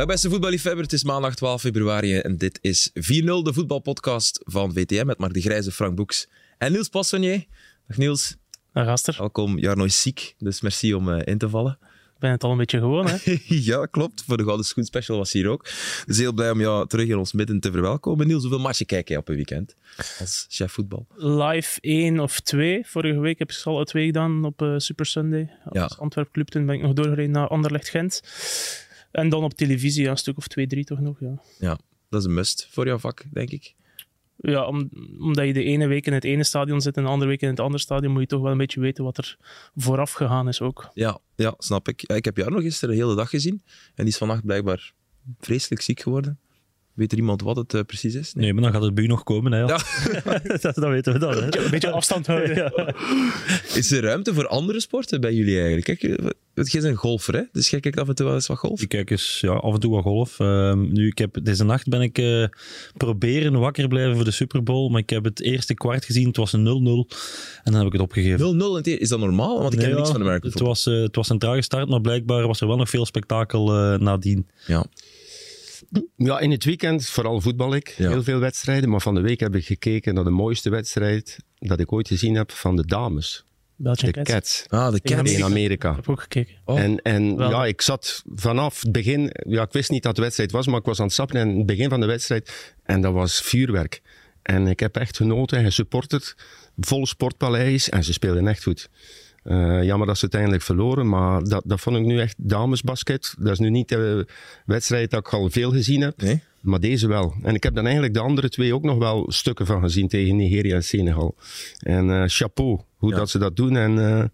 Dag beste voetballiefhebber, het is maandag 12 februari en dit is 4-0, de voetbalpodcast van VTM met Mark de Grijze, Frank Boeks en Niels Passonier. Dag Niels. Dag Aster. Welkom, Jarno is ziek, dus merci om uh, in te vallen. Ik ben het al een beetje gewoon, hè? ja, klopt. Voor de Gouden Schoen Special was hier ook. Dus heel blij om jou terug in ons midden te verwelkomen. Niels, hoeveel matchen kijk jij op een weekend als chef voetbal? Live één of twee. Vorige week heb ik al twee gedaan op uh, Super Sunday. Als Ja. Antwerp Club, toen ben ik nog doorgereden naar Anderlecht Gent. En dan op televisie, ja, een stuk of twee, drie toch nog, ja. Ja, dat is een must voor jouw vak, denk ik. Ja, om, omdat je de ene week in het ene stadion zit en de andere week in het andere stadion, moet je toch wel een beetje weten wat er vooraf gegaan is ook. Ja, ja snap ik. Ik heb Jarno gisteren de hele dag gezien en die is vannacht blijkbaar vreselijk ziek geworden. Weet er iemand wat het uh, precies is? Nee, maar dan gaat het bij u nog komen. Hè, ja. Dat, dat weten we dan. Hè. Een beetje afstand houden. Ja. Is er ruimte voor andere sporten bij jullie eigenlijk? Kijk, het is een golfer, hè? Dus jij kijkt af en toe wel eens wat golf. Ik kijk eens ja, af en toe wat golf. Uh, nu, ik heb, deze nacht ben ik uh, proberen wakker blijven voor de Super Bowl, maar ik heb het eerste kwart gezien. Het was een 0-0 en dan heb ik het opgegeven. 0-0, is dat normaal? Want ik ken Nee, niks ja, van de American het was, uh, het was een trage start, maar blijkbaar was er wel nog veel spektakel uh, nadien. Ja. Ja, in het weekend, vooral voetbal ik, Ja. heel veel wedstrijden. Maar van de week heb ik gekeken naar de mooiste wedstrijd dat ik ooit gezien heb van de dames. Belgian De Cats. Cats. Ah, de Cats. In Amerika. Ik heb ook gekeken. Oh. En, en Wel. ja, ik zat vanaf het begin, ja, ik wist niet dat het wedstrijd was, maar ik was aan het stappen in het begin van de wedstrijd en dat was vuurwerk. En ik heb echt genoten en gesupporterd, vol sportpaleis en ze speelden echt goed. Uh, jammer dat ze uiteindelijk verloren, maar dat, dat vond ik nu echt damesbasket. Dat is nu niet de wedstrijd dat ik al veel gezien heb, Nee? maar deze wel. En ik heb dan eigenlijk de andere twee ook nog wel stukken van gezien tegen Nigeria en Senegal. En uh, chapeau hoe Ja. dat ze dat doen. En uh,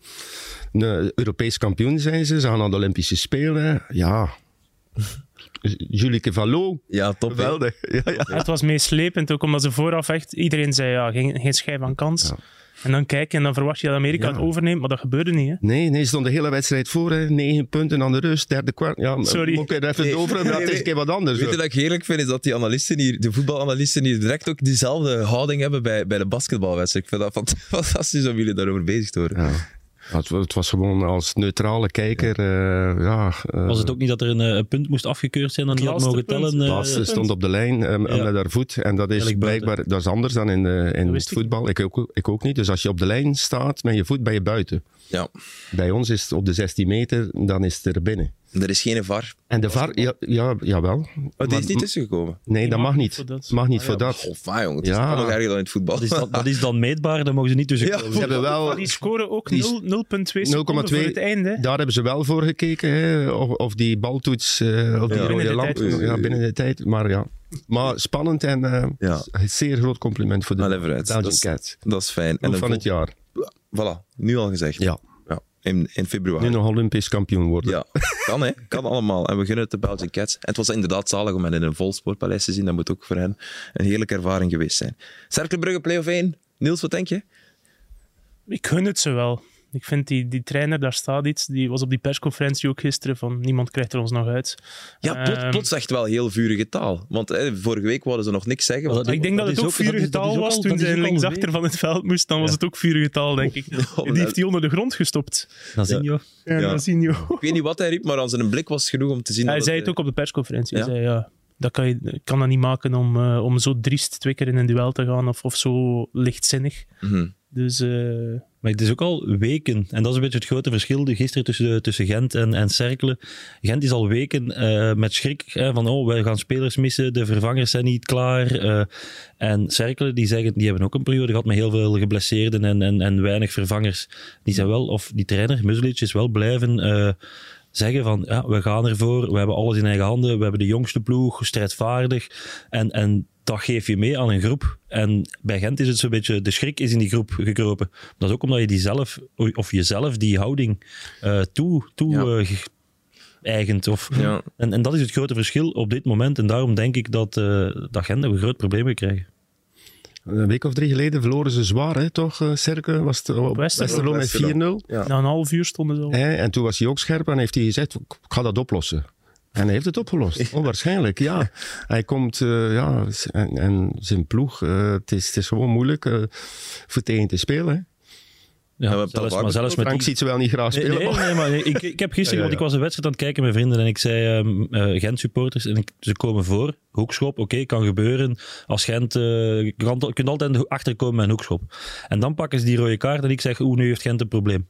een Europees kampioen zijn ze. Ze gaan naar de Olympische Spelen. Ja. Julieke Vallot. Ja, top. Geweldig. Ja, ja. Ja, het was meeslepend ook, omdat ze vooraf echt... Iedereen zei, ja, geen, geen schijf aan kans. Ja. En dan kijken en dan verwacht je dat Amerika Ja. het overneemt, maar dat gebeurde niet, hè. Nee, nee, ze stond de hele wedstrijd voor. Hè. Negen punten aan de rust, derde kwart. Ja, Sorry. Moet ik er even Nee. over, maar Nee, het is een keer wat anders. Weet je wat ik heerlijk vind? Is dat die analisten hier, de voetbalanalisten hier direct ook diezelfde houding hebben bij, bij de basketbalwedstrijd. Ik vind dat fant- fantastisch om jullie daarover bezig te horen. Ja. Het, het was gewoon als neutrale kijker. eh, ja, eh, Was het ook niet dat er een, eh, een punt moest afgekeurd zijn en niet had laatste mogen tellen? eh, Paas punt. stond op de lijn um, Ja. met haar voet. En dat is buiten. blijkbaar dat is anders dan in, de, in het voetbal. Ik ook, ik ook niet. Dus als je op de lijn staat met je voet, ben je buiten. Ja. Bij ons is het op de 16 meter, dan is het er binnen. Er is geen VAR. En de VAR, ja, ja, jawel. Oh, die Maar- is niet tussengekomen. Nee, dat mag mag niet niet. voor dat. Mag niet Ah, voor ja, dat. Oh, fijn, jongen. Het is nog erger dan in het voetbal. dat, is dan, dat is dan meetbaar, daar mogen ze niet tussen Ja, komen. Ze hebben wel Die scoren ook Die is 0 0,2 seconden voor het einde. Daar hebben ze wel voor gekeken, hè, of, of die baltoets, eh, of die rode Binnen de lamp, tijd. ja, binnen de tijd. Maar ja, maar spannend en eh, Ja. een zeer groot compliment voor de Allee, Dat is- Cats. Dat is fijn. Een van het jaar. Voilà, nu al gezegd. Ja, in, in februari. nu nog Olympisch kampioen worden. Ja, kan hè. Kan allemaal. En we gunnen het de Belgian Cats. En het was inderdaad zalig om hen in een vol sportpaleis te zien. Dat moet ook voor hen een heerlijke ervaring geweest zijn. Cerkelbrugge, play-off 1. Niels, wat denk je? Ik gun het ze wel. Ik vind die, die trainer, daar staat iets. Die was op die persconferentie ook gisteren van niemand krijgt er ons nog uit. Ja, plots, Ehm, plots echt wel heel vurige taal. Want hè, vorige week wouden ze nog niks zeggen. Want, ik denk dat, dat het ook ook- vurige taal ook was al- toen ze linksachter van het veld moest. Dan was het ook vurige taal, denk ik. Die heeft hij onder de grond gestopt. Nazinho. Ja, Ja. dat zien je ik weet niet wat hij riep, maar aan zijn blik was genoeg om te zien Hij dat zei het ook op de persconferentie. Hij zei, ja, dat kan je ik kan dat niet maken om, eh, om zo driest twee keer in een duel te gaan of, of zo lichtzinnig. Mhm. Dus eh, Maar het is ook al weken. En dat is een beetje het grote verschil gisteren tussen, tussen Gent en, en Cerkelen. Gent is al weken eh, met schrik hè, van oh, wij gaan spelers missen, de vervangers zijn niet klaar. eh, en Cerkelen, die, zeggen, die hebben ook een periode gehad met heel veel geblesseerden en, en, en weinig vervangers. Die zijn wel, of die trainer, Muslic, is wel blijven zeggen van ja, we gaan ervoor, we hebben alles in eigen handen, we hebben de jongste ploeg, strijdvaardig. En, en dat geef je mee aan een groep. En bij Gent is het zo'n beetje, de schrik is in die groep gekropen. Dat is ook omdat je die zelf, of jezelf die houding eh toe, toe Ja. eh, ge- eigent. Of, Ja. en, en dat is het grote verschil op dit moment. En daarom denk ik dat, eh dat Gent een groot probleem krijgen. Een week of drie geleden verloren ze zwaar, hè, toch, uh, Serke? Was het op Westerlo. Met 4-0. Ja. na een half uur stonden ze al. Hè, En toen was hij ook scherp en heeft hij gezegd, ik ga dat oplossen. En hij heeft het opgelost. Onwaarschijnlijk, ja. Hij komt, eh, ja, en, en zijn ploeg, eh, het, is, het is gewoon moeilijk eh, voor tegen te spelen. hè. Ja, hebben zelfs, vaak maar zelfs met Frank die, ziet ze wel niet graag spelen. nee, maar- nee, maar ik, ik heb gisteren, Ja, ja, want ik was een wedstrijd aan het kijken met vrienden en ik zei ehm, eh, Gent-supporters en ik, ze komen voor, hoekschop, oké, kan gebeuren. Als Gent, eh, je kunt altijd achterkomen met een hoekschop. En dan pakken ze die rode kaart en ik zeg, oeh, nu heeft Gent een probleem.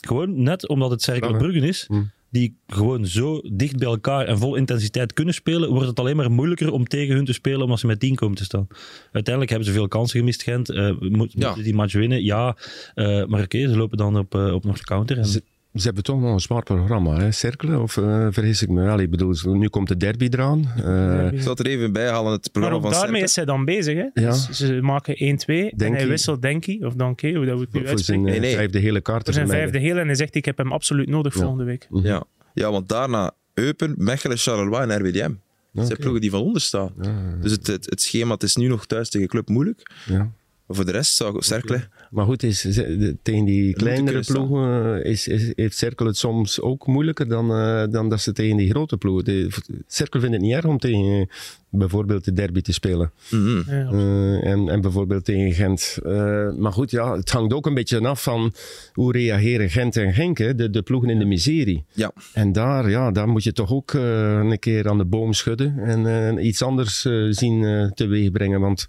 Gewoon net omdat het Cercle Ja, hè? Brugge is, Hm. Die gewoon zo dicht bij elkaar en vol intensiteit kunnen spelen, wordt het alleen maar moeilijker om tegen hun te spelen omdat ze met 10 komen te staan. Uiteindelijk hebben ze veel kansen gemist, Gent. Eh, moet, Ja. Moeten die match winnen? Ja. Eh, maar oké, ze lopen dan op, eh, op nog de counter. En, Ze, ze hebben toch nog een zwaar programma, hè? Cerkelen, of eh, vergis ik me? Allee, ik bedoel, nu komt de derby eraan. Eh, Ik zal het er even bij halen, het programma van daarmee is hij dan bezig. Hè? Ja. Dus ze maken 1-2 en Denki. hij wisselt Denki, of Danke, hoe dat we het nu voor uitspreken. zijn eh, Nee, nee. vijfde hele kaart. Voor zijn vijfde heel en hij zegt ik heb hem absoluut nodig Ja. volgende week. Ja. ja, want daarna Eupen, Mechelen, Charleroi en RWDM. Dat zijn ploegen die van onder staan. Ja, Dus het, het, het schema het is nu nog thuis tegen Club moeilijk. ja. Maar voor de rest zou Cercle... Maar goed, is, tegen die kleinere ploegen eh, is, is, heeft Cerkel het soms ook moeilijker dan, eh, dan dat ze tegen die grote ploegen. De, Cerkel vindt het niet erg om tegen eh, bijvoorbeeld de derby te spelen. Mhm. Ja. En, en bijvoorbeeld tegen Gent. Eh, maar goed, ja, het hangt ook een beetje af van hoe reageren Gent en Genk, hè, de, de ploegen in de miserie. Ja. En daar, ja, daar moet je toch ook eh, een keer aan de boom schudden en eh, iets anders eh, zien eh, teweeg brengen. Want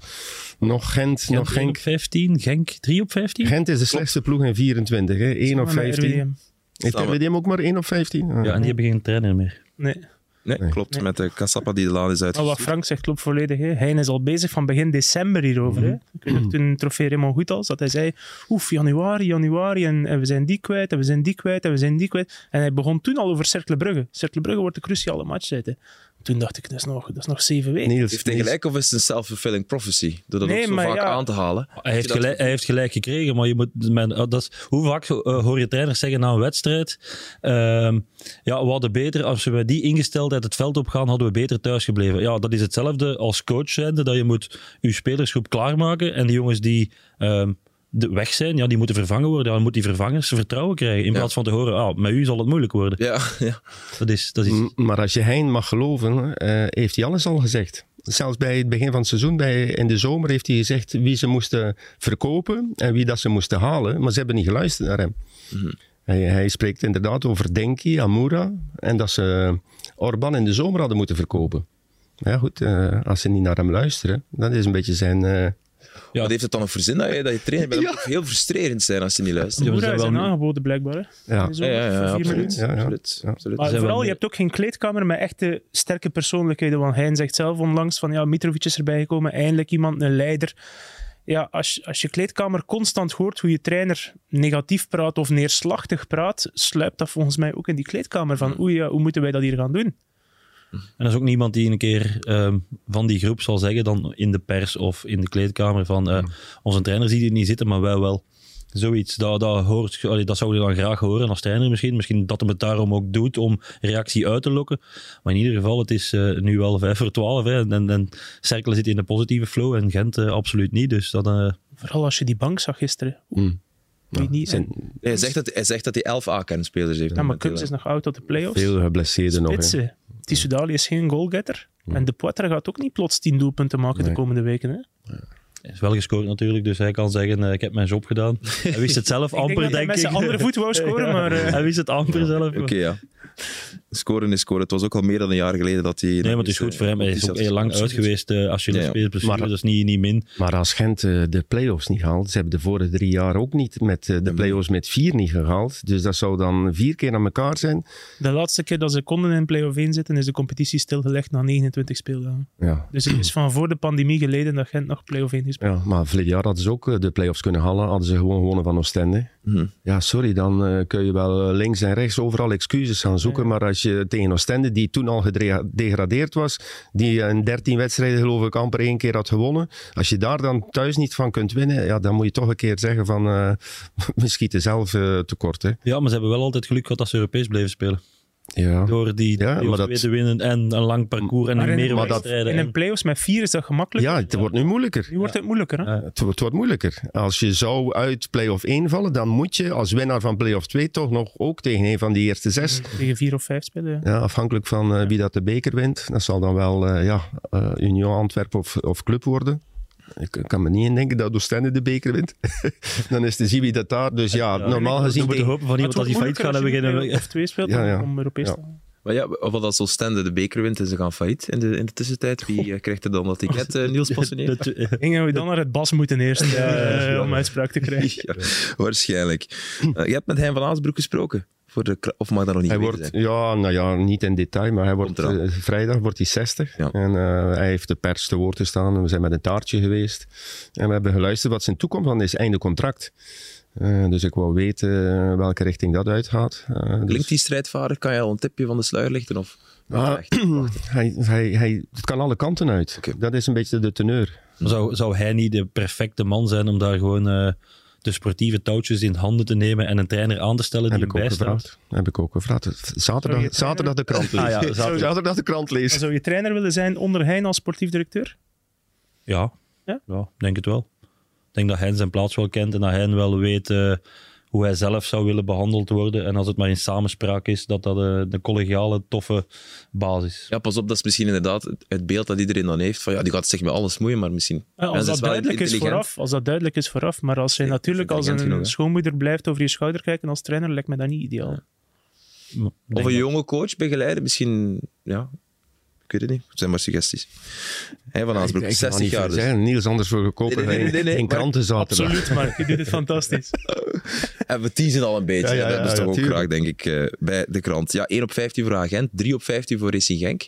nog Gent, Gent nog 1 Genk. op 15, Genk 3 op 15? Gent is de slechtste ploeg in 24, hè? 1 op Samen met 15. RWDM. Heeft Samen. RWDM ook maar 1 op 15? Ah. Ja, en die hebben geen trainer meer. Nee. Nee, Nee. klopt. Nee. Met de Cassapa die de laan is Maar wat uitgestuurd. Frank zegt klopt volledig. Hè. Hij is al bezig van begin december hierover. Hè. Ik weet nog toen trofee Raymond goed als dat hij zei, oef, januari, januari, en, en we zijn die kwijt, en we zijn die kwijt, en we zijn die kwijt. En hij begon toen al over Cercle Brugge. Cercle Brugge wordt de cruciale match, zei hij. Toen dacht ik, dat is nog, dat is nog zeven weken. Niels, Heeft hij gelijk of is het een self-fulfilling prophecy? Door dat Nee, ook zo vaak ja. aan te halen. Hij heeft, dat- gelijk, hij heeft gelijk gekregen, maar je moet, men, dat is, hoe vaak eh, hoor je trainers zeggen na een wedstrijd, ehm, ja, we hadden beter, als we die ingesteldheid het veld op gaan, hadden we beter thuis gebleven. Ja, dat is hetzelfde als coach zijnde, dat je moet je spelersgroep klaarmaken en die jongens die ehm, de weg zijn, ja, die moeten vervangen worden. Ja, dan moet die vervangers vertrouwen krijgen, in Ja. plaats van te horen, ah, met u zal het moeilijk worden. Ja, ja. Dat is, dat is, M- Maar als je Hein mag geloven, eh, heeft hij alles al gezegd. Zelfs bij het begin van het seizoen, bij, in de zomer, heeft hij gezegd wie ze moesten verkopen en wie dat ze moesten halen. Maar ze hebben niet geluisterd naar hem. Hij, hij spreekt inderdaad over Denki, Amura en dat ze Orban in de zomer hadden moeten verkopen. Ja goed, eh, als ze niet naar hem luisteren, dat is een beetje zijn... eh, Wat heeft het dan nog voor zin dat je, dat je trainer bent? Dat moet heel frustrerend zijn als je niet luistert. Ja, zijn wel aangeboden blijkbaar. Hè. ja. Ja, ja, ja, absoluut. minuten. Ja, ja. absoluut, Ja. absoluut. Maar zijn vooral, je hebt ook geen kleedkamer met echte sterke persoonlijkheden. Want hij zegt zelf onlangs van ja, Mitrovic is erbij gekomen, eindelijk iemand, een leider. Ja, als, als je kleedkamer constant hoort hoe je trainer negatief praat of neerslachtig praat, sluipt dat volgens mij ook in die kleedkamer van oei, ja, hoe moeten wij dat hier gaan doen? En dat is ook niemand die een keer ehm, van die groep zal zeggen, dan in de pers of in de kleedkamer, van eh, onze trainer ziet het niet zitten, maar wij wel. Zoiets, dat, dat, hoort, allee, dat zou je dan graag horen als trainer misschien. Misschien dat hem het daarom ook doet om reactie uit te lokken. Maar in ieder geval, het is eh, nu wel 5 voor 12. Hè, en, en, en Cercle zit in de positieve flow en Gent eh, absoluut niet. Dus dat, eh, Vooral als je die bank zag gisteren. Mm. Niet, zijn Hij zegt dat hij, zegt dat hij 11 A-kernspelers heeft. ja, maar Kunz is nog oud tot de playoffs. veel geblesseerden nog. hè. Tissoudali is geen goalgetter. En De Poitre gaat ook niet plots 10 doelpunten maken de komende weken. Hè? hij is wel gescoord natuurlijk, dus hij kan zeggen, eh, ik heb mijn job gedaan. Hij wist het zelf Ik denk amper, dat hij denk met ik. zijn andere voet wou scoren, maar... eh, Hij wist het amper zelf. Oké, ja. Scoren is scoren. Het was ook al meer dan een jaar geleden dat hij... Nee, maar het is goed voor hem. Hij is ook heel lang uit geweest uh, als je Ja, ja. spelersblessure, Maar- dat is niet, niet min. Maar als Gent eh, de play-offs niet haalt, ze hebben de vorige drie jaar ook niet met eh, de play-offs met vier niet gehaald. Dus dat zou dan vier keer aan elkaar zijn. De laatste keer dat ze konden in play-off 1 zitten, is de competitie stilgelegd na 29 speeldagen. Ja. Dus het is van voor de pandemie geleden dat Gent nog play-off 1 gespeeld. Ja, maar vorig jaar hadden ze ook eh, de play-offs kunnen halen. Hadden ze gewoon gewonnen van Oostende. Mhm. Ja, sorry, dan eh, kun je wel eh, links en rechts overal excuses gaan zoeken. Ja. Maar als je tegen Oostende, die toen al gedegradeerd was, die in 13 wedstrijden geloof ik amper één keer had gewonnen. Als je daar dan thuis niet van kunt winnen, ja, dan moet je toch een keer zeggen van, eh, we schieten zelf eh, tekort. Hè. Ja, maar ze hebben wel altijd geluk gehad dat ze Europees bleven spelen. Ja. Door die Ja, maar dat- te winnen en een lang parcours en Maar in- meer maar dat- wedstrijden. In en- een play-offs met 4 is dat gemakkelijk. ja, het wordt nu moeilijker. Nu wordt het moeilijker. Hè? Ja. Het, wordt- het wordt moeilijker. Als je zou uit play-off 1 vallen, dan moet je als winnaar van play-off 2 toch nog ook tegen een van die eerste zes. Tegen 4 of 5 spelen. ja. Ja, afhankelijk van eh, wie dat de beker wint. Dat zal dan wel eh, ja, eh, Union Antwerpen of, of Club worden. Ik kan me niet indenken dat Oostende de beker wint. dan is te zien wie dat daar... Dus ja, normaal We gezien... moeten tegen- hopen van iemand dat die failliet gaat en beginnen. Of twee speelt Ja, ja. om Europees Ja. te. Maar ja, of als Oostende de beker wint en ze gaan failliet in de, in de tussentijd, wie eh, krijgt er dan dat ticket, eh, Niels Passeneer? Gingen we dan naar het bas moeten eerst eh, om uitspraak te krijgen. Ja, waarschijnlijk. Je hebt met Hein van Aasbroek gesproken? Voor de, kra- of mag dat nog niet Hij weten wordt, zijn? ja, nou ja, niet in detail, maar hij wordt, eh, vrijdag wordt hij 60. Ja. En eh, hij heeft de pers te woord gestaan. We zijn met een taartje geweest. En we hebben geluisterd wat zijn toekomst van is. Einde contract. Eh, dus ik wou weten welke richting dat uitgaat. Dus- Klinkt die strijdvaardig? Kan je al een tipje van de sluier lichten? Of? Ah, hij, hij, hij, het kan alle kanten uit. Dat is een beetje de teneur. Zou, zou hij niet de perfecte man zijn om daar gewoon eh, de sportieve touwtjes in handen te nemen en een trainer aan te stellen die Heb hem ik ook bijstaat? gevraagd. Heb ik ook gevraagd. Zaterdag, zaterdag de krant lezen. Ah ja, zaterdag. zaterdag de krant lezen. Zou je trainer willen zijn onder Hein als sportief directeur? Ja, Ja? ja? denk het wel. Ik denk dat hij zijn plaats wel kent en dat hij wel weet eh, hoe hij zelf zou willen behandeld worden. En als het maar in samenspraak is, dat dat eh, de collegiale, toffe basis. Ja, pas op, dat is misschien inderdaad het, het beeld dat iedereen dan heeft. Van, ja, die gaat zich met alles moeien, maar misschien... Ja, als, dat wel duidelijk is vooraf, als dat duidelijk is vooraf. Maar als hij natuurlijk als een genoeg, schoonmoeder blijft over je schouder kijken als trainer, lijkt me dat niet ideaal. Of een jonge coach begeleiden, misschien... Ja, ik weet het niet. Het zijn maar suggesties. Hein van Aasbroek, Ik- ik ga 60 niet jaar dus. zeggen. Niels anders voor gekopen Nee, nee, nee, nee, nee, in maar- kranten zaterdag. Absoluut, maar je doet het fantastisch. En we teasen al een beetje. Ja, ja, hè. dat ja, is toch ja, ook tuurlijk. graag, denk ik, eh, bij de krant. Ja, 1 op 15 voor Agent, 3 op 15 voor Racing Genk.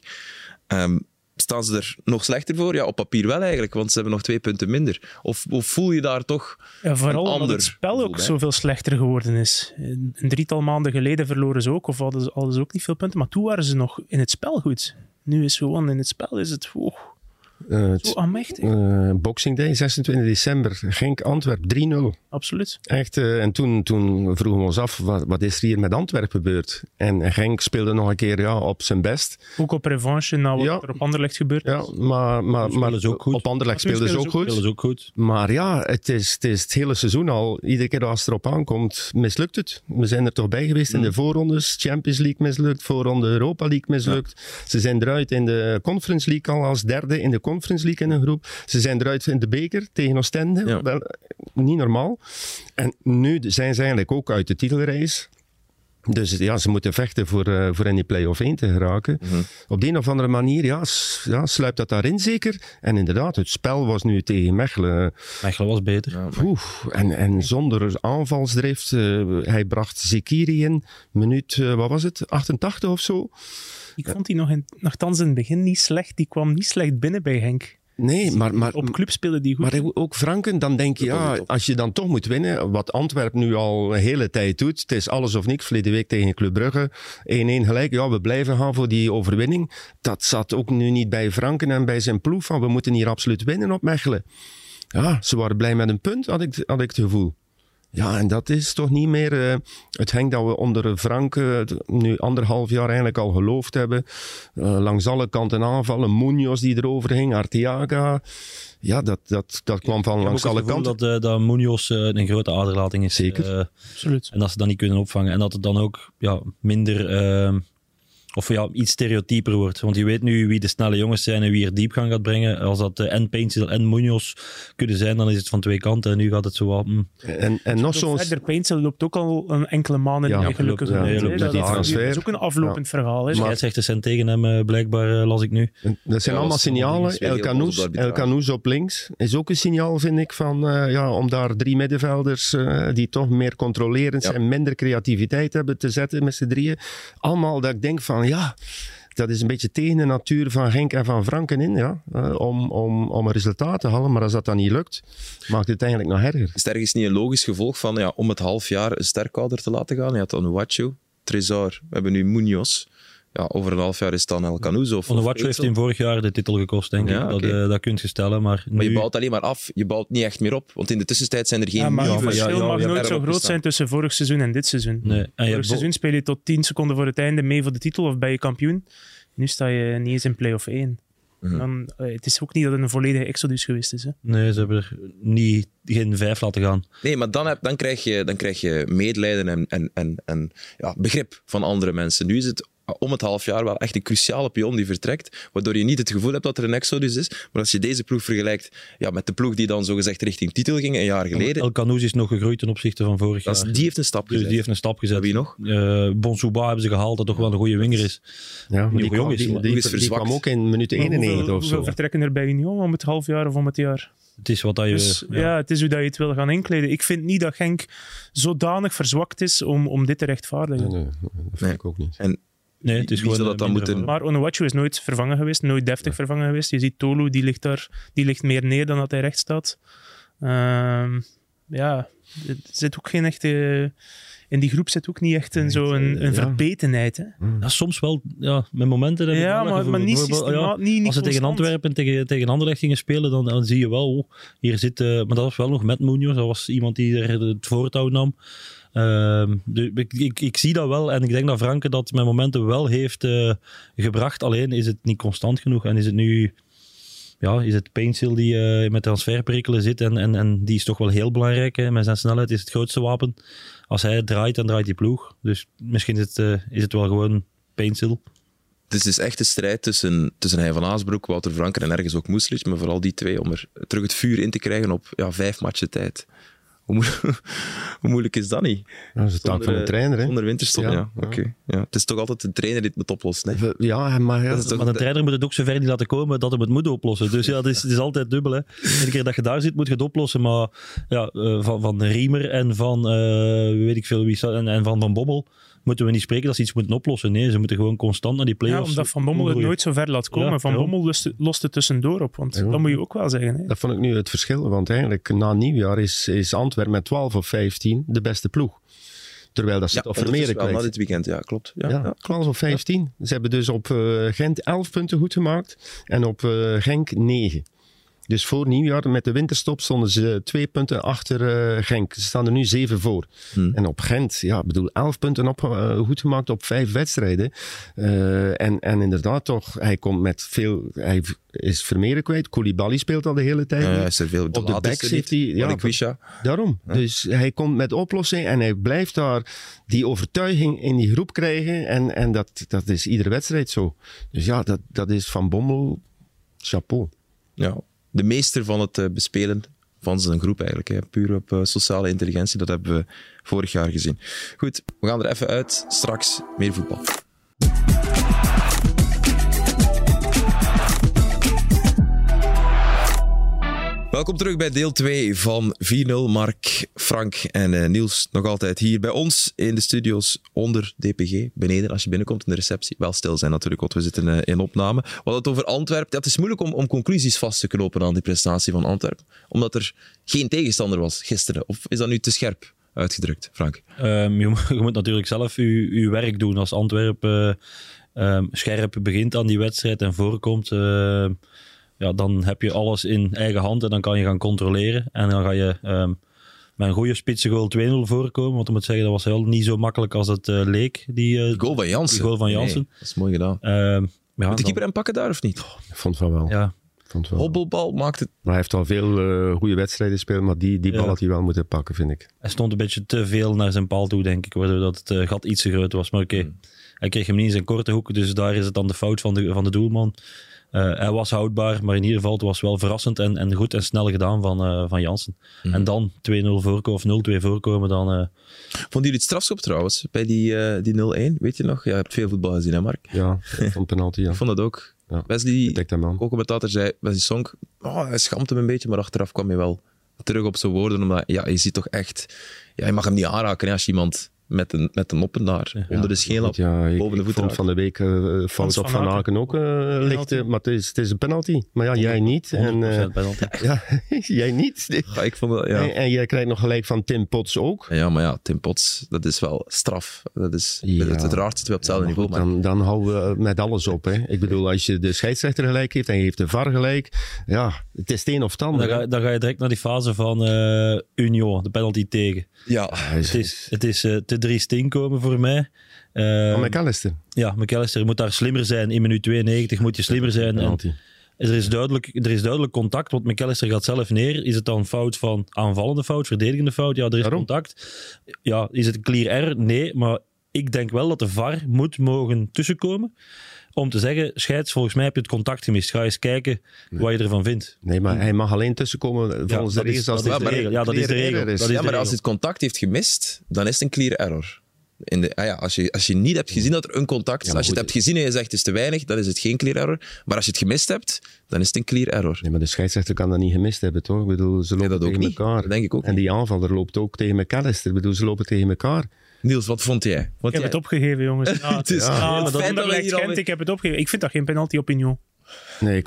Ehm, staan ze er nog slechter voor? Ja, op papier wel eigenlijk, want ze hebben nog twee punten minder. Of, of voel je daar toch... Ja, vooral Een omdat ander het spel ook bij. zoveel slechter geworden is. Een een drietal maanden geleden verloren ze ook, of hadden ze, hadden ze ook niet veel punten. Maar toen waren ze nog in het spel goed. Nu is gewoon in het spel is het oh, Eh, het- zo aanmächtig. eh, Boxing Day, 26 december, Genk Antwerp 3-0. Absoluut. Echt, eh, en toen, toen vroegen we ons af, wat, wat is er hier met Antwerpen gebeurd? En Genk speelde nog een keer ja, op zijn best. Ook op revanche na wat Ja. er op Anderlecht gebeurd is. Ja, maar, maar, maar ze ook goed. op Anderlecht Toen speelden ze ook goed. is ook goed. Maar ja, het is, het is het hele seizoen al. Iedere keer als het erop aankomt, mislukt het. We zijn er toch bij geweest in de voorrondes. Champions League mislukt, voorronde Europa League mislukt. Ze zijn eruit in de Conference League al als derde in de Conference League in een groep. Ze zijn eruit in de beker tegen Oostende. Ja. Wel, niet normaal. En nu zijn ze eigenlijk ook uit de titelrace. Dus ja, ze moeten vechten voor, eh, voor in die play-off 1 te geraken. Mhm. Op de een of andere manier ja, s- ja, sluipt dat daarin zeker. En inderdaad, het spel was nu tegen Mechelen Mechelen was beter. Ja, maar- Oeh, en, en zonder aanvalsdrift. eh, hij bracht Zekiri in, minuut, eh, wat was het, 88 of zo? Ik vond die nog in, nogthans in het begin niet slecht. Die kwam niet slecht binnen bij Henk. Nee, maar, maar, Op club speelde die goed. maar ook Franken, dan denk je, ja, als je dan toch moet winnen, wat Antwerp nu al een hele tijd doet, het is alles of niks, verleden week tegen Club Brugge, 1-1 gelijk, ja, we blijven gaan voor die overwinning. Dat zat ook nu niet bij Franken en bij zijn ploeg, van we moeten hier absoluut winnen op Mechelen. Ja, ze waren blij met een punt, had ik, had ik het gevoel. Ja, en dat is toch niet meer eh, het Henk dat we onder Frank eh, nu anderhalf jaar eigenlijk al geloofd hebben. Eh, langs alle kanten aanvallen. Munoz die erover ging, Arteaga. Ja, dat, dat, dat kwam van langs alle kanten. dat, eh, dat Munoz een grote aderlating is. Zeker. eh, Absoluut. en dat ze dat niet kunnen opvangen. En dat het dan ook ja, minder... of ja, iets stereotyper wordt. Want je weet nu wie de snelle jongens zijn en wie er diepgang gaat brengen. Als dat eh, en Paintsel en Munoz kunnen zijn, dan is het van twee kanten. En nu gaat het zo wat... hm. En, en nog zo'n... Verder, Paintsel loopt ook al een enkele maanden Ja, in gelukkig. ja, loopt dat, is ook een aflopend verhaal. Hè. Scheidsrechters zijn tegen hem, eh, blijkbaar, eh, las ik nu. Dat zijn Ja, allemaal signalen. El Canoes, El arbitrage. Canoes op links is ook een signaal, vind ik, van, eh, ja, om daar drie middenvelders die toch meer controlerend Ja. en minder creativiteit hebben te zetten met z'n drieën. Allemaal dat ik denk van, ja, dat is een beetje tegen de natuur van Genk en van Franken in, ja, eh, om, om, om een resultaat te halen. Maar als dat dan niet lukt, maakt het eigenlijk nog erger. Is niet een logisch gevolg van ja, om het half jaar een sterkouder te laten gaan? Je had dan Wacho, Trezor, we hebben nu Munoz. Ja, over een half jaar is het dan El Canoes of... of Onuachu heeft hem vorig jaar de titel gekost, denk Ja, ik. Dat, oké. eh, dat kun je stellen, maar nu... Maar je bouwt alleen maar af, je bouwt niet echt meer op. Want in de tussentijd zijn er geen Ja, maar het ja, verschil ja, mag ja, nooit zo groot zijn tussen vorig seizoen en dit seizoen. Nee. En Vorig seizoen speel je tot 10 seconden voor het einde mee voor de titel of ben je kampioen. Nu sta je niet eens in play-off 1. Mhm. Dan, eh, het is ook niet dat het een volledige exodus geweest is. Hè. Nee, ze hebben er niet, geen vijf laten gaan. Nee, maar dan, heb, dan, krijg, je, dan krijg je medelijden en, en, en, en ja, begrip van andere mensen. Nu is het om het half jaar wel echt een cruciale pion die vertrekt, waardoor je niet het gevoel hebt dat er een exodus is. Maar als je deze ploeg vergelijkt ja, met de ploeg die dan zogezegd richting titel ging een jaar geleden, El Canoes is nog gegroeid ten opzichte van vorig dat is- jaar. die heeft een stap dus gezet. die heeft een stap gezet. Wie nog? Eh Bonsouba hebben ze gehaald, dat toch wel een goede winger is. Ja, maar die, kwam, is, die, die, die is die verzwakt. kwam ook in minuut Maar 91 hoeveel, of hoeveel zo. vertrekken er bij Union om het half jaar of om het jaar? Het is wat dat je... Dus ja. het is hoe dat je het wil gaan inkleden. Ik vind niet dat Genk zodanig verzwakt is om, om dit te rechtvaardigen. Nee, nee, dat vind Nee. ik ook niet. Nee, het is Wie gewoon... dat eh, dan moeten- Maar Onuachu is nooit vervangen geweest, nooit deftig vervangen geweest. Je ziet Tolu, die ligt daar, die ligt meer neer dan dat hij recht staat. Ehm, ja, er zit ook geen echte... In die groep zit ook niet echt een, zo een, een Ja. verbetenheid. Hè? Ja, soms wel, ja, met momenten. heb Ja, maar, maar niet ja, systematisch. niet, niet Als ze tegen. Antwerpen en tegen, tegen Anderlecht gingen spelen, dan, dan zie je wel, oh, hier zit... eh, maar dat was wel nog met Munoz, dat was iemand die er het voortouw nam. Ehm, dus ik, zie dat wel en ik denk dat Franke dat met momenten wel heeft eh, gebracht. Alleen is het niet constant genoeg en is het nu... Ja, is het Painsil die eh, met transferperikelen zit en, en, en die is toch wel heel belangrijk. Hè. Met zijn snelheid is het grootste wapen. Als hij draait, dan draait die ploeg. Dus misschien is het, eh, is het wel gewoon Painsil. Het is dus echt een strijd tussen, tussen hij van Aasbroek, Wouter Franken en ergens ook Moeslic, maar vooral die twee om er terug het vuur in te krijgen op ja, vijf matchen tijd. Hoe, moe- hoe moeilijk is dat niet? Dat is de taak van de eh, trainer. Hè. Zonder winterstop, ja. Oké. ja. Het is toch altijd de trainer die het moet oplossen. Hè? Ja, maar ja, Maar de trainer moet het ook zover niet laten komen dat hij het moet oplossen. Dus ja, het is, het is altijd dubbel. Hè. Iedere keer dat je daar zit, moet je het oplossen. Maar ja, eh, van, van Riemer en van, eh, weet ik veel wie, en, en van Van Bommel moeten we niet spreken dat ze iets moeten oplossen. Nee, ze moeten gewoon constant naar die Ja, play-offs. omdat Van Bommel het nooit zo ver laat komen. Ja, van ja. Bommel lost, lost het tussendoor op. Want Ja. dat moet je ook wel zeggen. Hè? dat vond ik nu het verschil. Want eigenlijk na nieuwjaar is, is Antwerpen met 12 of 15 de beste ploeg. Terwijl dat ze Ja, het na kwijt. dit weekend, ja, klopt. Ja, Ja, ja. 12 of 15. Ze hebben dus op eh, Gent 11 punten goed gemaakt en op eh, Genk 9. Dus voor nieuwjaar met de winterstop stonden ze twee punten achter eh, Genk. Ze staan er nu zeven voor. Hmm. En op Gent, ja, ik bedoel, 11 punten op, eh, goed gemaakt op vijf wedstrijden. Eh, en, en inderdaad toch, hij komt met veel, hij is Vermeeren kwijt. Koulibaly speelt al de hele tijd. Ja, is er veel. Op de back zit hij, ja. Daarom. Dus hij komt met oplossing en hij blijft daar die overtuiging in die groep krijgen. En, en dat, dat is iedere wedstrijd zo. Dus ja, dat, dat is Van Bommel, chapeau. ja, de meester van het eh, bespelen van zijn groep eigenlijk. Hè. Puur op eh, sociale intelligentie, dat hebben we vorig jaar gezien. Goed, we gaan er even uit. Straks meer voetbal. Welkom terug bij deel 2 van 4-0. Mark, Frank en eh, Niels nog altijd hier bij ons in de studio's onder DPG. Beneden, als je binnenkomt in de receptie. Wel stil zijn natuurlijk, want we zitten eh, in opname. Hadden het over Antwerpen. Het is moeilijk om, om conclusies vast te knopen aan die prestatie van Antwerpen. Omdat er geen tegenstander was gisteren. Of is dat nu te scherp uitgedrukt, Frank? Ehm, je, moet, natuurlijk zelf je werk doen. Als Antwerpen eh, ehm, scherp begint aan die wedstrijd en voorkomt, eh, ja, dan heb je alles in eigen hand en dan kan je gaan controleren. En dan ga je ehm, met een goede spitsengoal 2-0 voorkomen. Want ik moet zeggen, dat was wel niet zo makkelijk als het eh, leek. Die, eh, De goal van Jansen. Die goal van Jansen. Nee, dat is mooi gedaan. ehm, ja, Moet de dan- keeper hem pakken daar of niet? Ik vond van wel. Ja, Ik vond wel. Hobbelbal maakt het... Maar hij heeft al veel eh, goede wedstrijden gespeeld, maar die, die bal Ja. had hij wel moeten pakken, vind ik. hij stond een beetje te veel naar zijn paal toe, denk ik. Waardoor dat het gat iets te groot was. Maar oké, hij kreeg hem niet in zijn korte hoek. Dus daar is het dan de fout van de, van de doelman. Eh, hij was houdbaar, maar in ieder geval het was wel verrassend en, en goed en snel gedaan van, eh, van Jansen. En dan 2-0 voorkomen of 0-2 voorkomen, dan... eh, Vond jullie het strafschop trouwens, bij die, die 0-1? Weet je nog? Ja, je hebt veel voetbal gezien, hè Mark? Ja, vond penalty, ja. Ik vond dat ook. Ja. Wesley, aan. co-commentator, zei, Wesley Song, oh, hij schampt hem een beetje, maar achteraf kwam hij wel terug op zijn woorden, omdat ja, je ziet toch echt... Ja, je mag hem niet aanraken hè, als je iemand met een, met een noppen daar onder de scheenlap Ja, ik, boven de van de week fout Van op Van Aken. Ook ligt. eh, maar het is, het is een penalty. Maar ja, jij niet. 100% En, eh, penalty. ja, jij niet. Ja, ik vond dat, ja. En, en jij krijgt nog gelijk van Tim Potts ook. Ja, maar ja, Tim Potts, dat is wel straf. Dat is Ja. het, het raarste twee op hetzelfde Maar niveau. goed, Maar dan, dan houden we met alles op. Hè. Ik bedoel, als je de scheidsrechter gelijk heeft en je heeft de VAR gelijk. Ja, het is het een of het Dan ga, dan ga je direct naar die fase van eh Union, de penalty tegen. Ja, Het is, het is eh, te drie inkomen voor mij. Eh, Van McAllister. ja, McAllister moet daar slimmer zijn. In minuut 92 moet je slimmer zijn. En er, is duidelijk, er is duidelijk contact, want McAllister gaat zelf neer. Is het dan fout van aanvallende fout, verdedigende fout? Ja, er is Waarom? contact. Ja, is het een clear error? Nee, maar ik denk wel dat de VAR moet mogen tussenkomen om te zeggen, scheids, volgens mij heb je het contact gemist. Ga eens kijken wat je ervan vindt. Nee, maar hij mag alleen tussenkomen volgens dat de is- regels als dat is het de regel. Ja, dat is de regel. ja, maar als het contact heeft gemist, dan is het een clear error. In de, ah ja, als, je, als je niet hebt gezien dat er een contact is, als je het hebt gezien en je zegt het is te weinig, dan is het geen clear error. Maar als je het gemist hebt, dan is het een clear error. Nee, maar de scheidsrechter kan dat niet gemist hebben, toch? Ik bedoel, ze lopen dat ook tegen niet. elkaar. Dat denk ik ook En die aanvaller loopt ook tegen McAllister. Ik bedoel, ze lopen tegen elkaar. Niels, wat vond jij? Ik Want heb jij- het opgegeven, jongens. Ja, Het is- ja, maar dat feit dat we hier Gent, alweer- ik heb het opgegeven. Ik vind dat geen penalty op. Nee, ik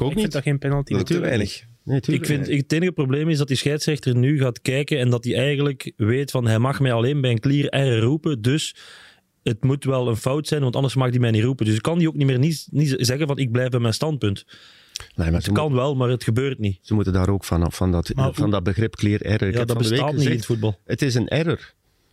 ook Ik vind niet. dat geen penalty. Dat is te Natuurlijk weinig. Nee, Ik vind, niet. het enige probleem is dat die scheidsrechter nu gaat kijken en dat hij eigenlijk weet van hij mag mij alleen bij een clear error roepen, dus het moet wel een fout zijn, want anders mag hij mij niet roepen. Dus kan hij ook niet meer niet, niet zeggen van ik blijf bij mijn standpunt. Nee, maar ze, Het kan wel, maar het gebeurt niet. ze moeten daar ook vanaf, van dat, Maar van dat begrip clear error. Ik Ja, dat van bestaat niet in het voetbal. Het is een error.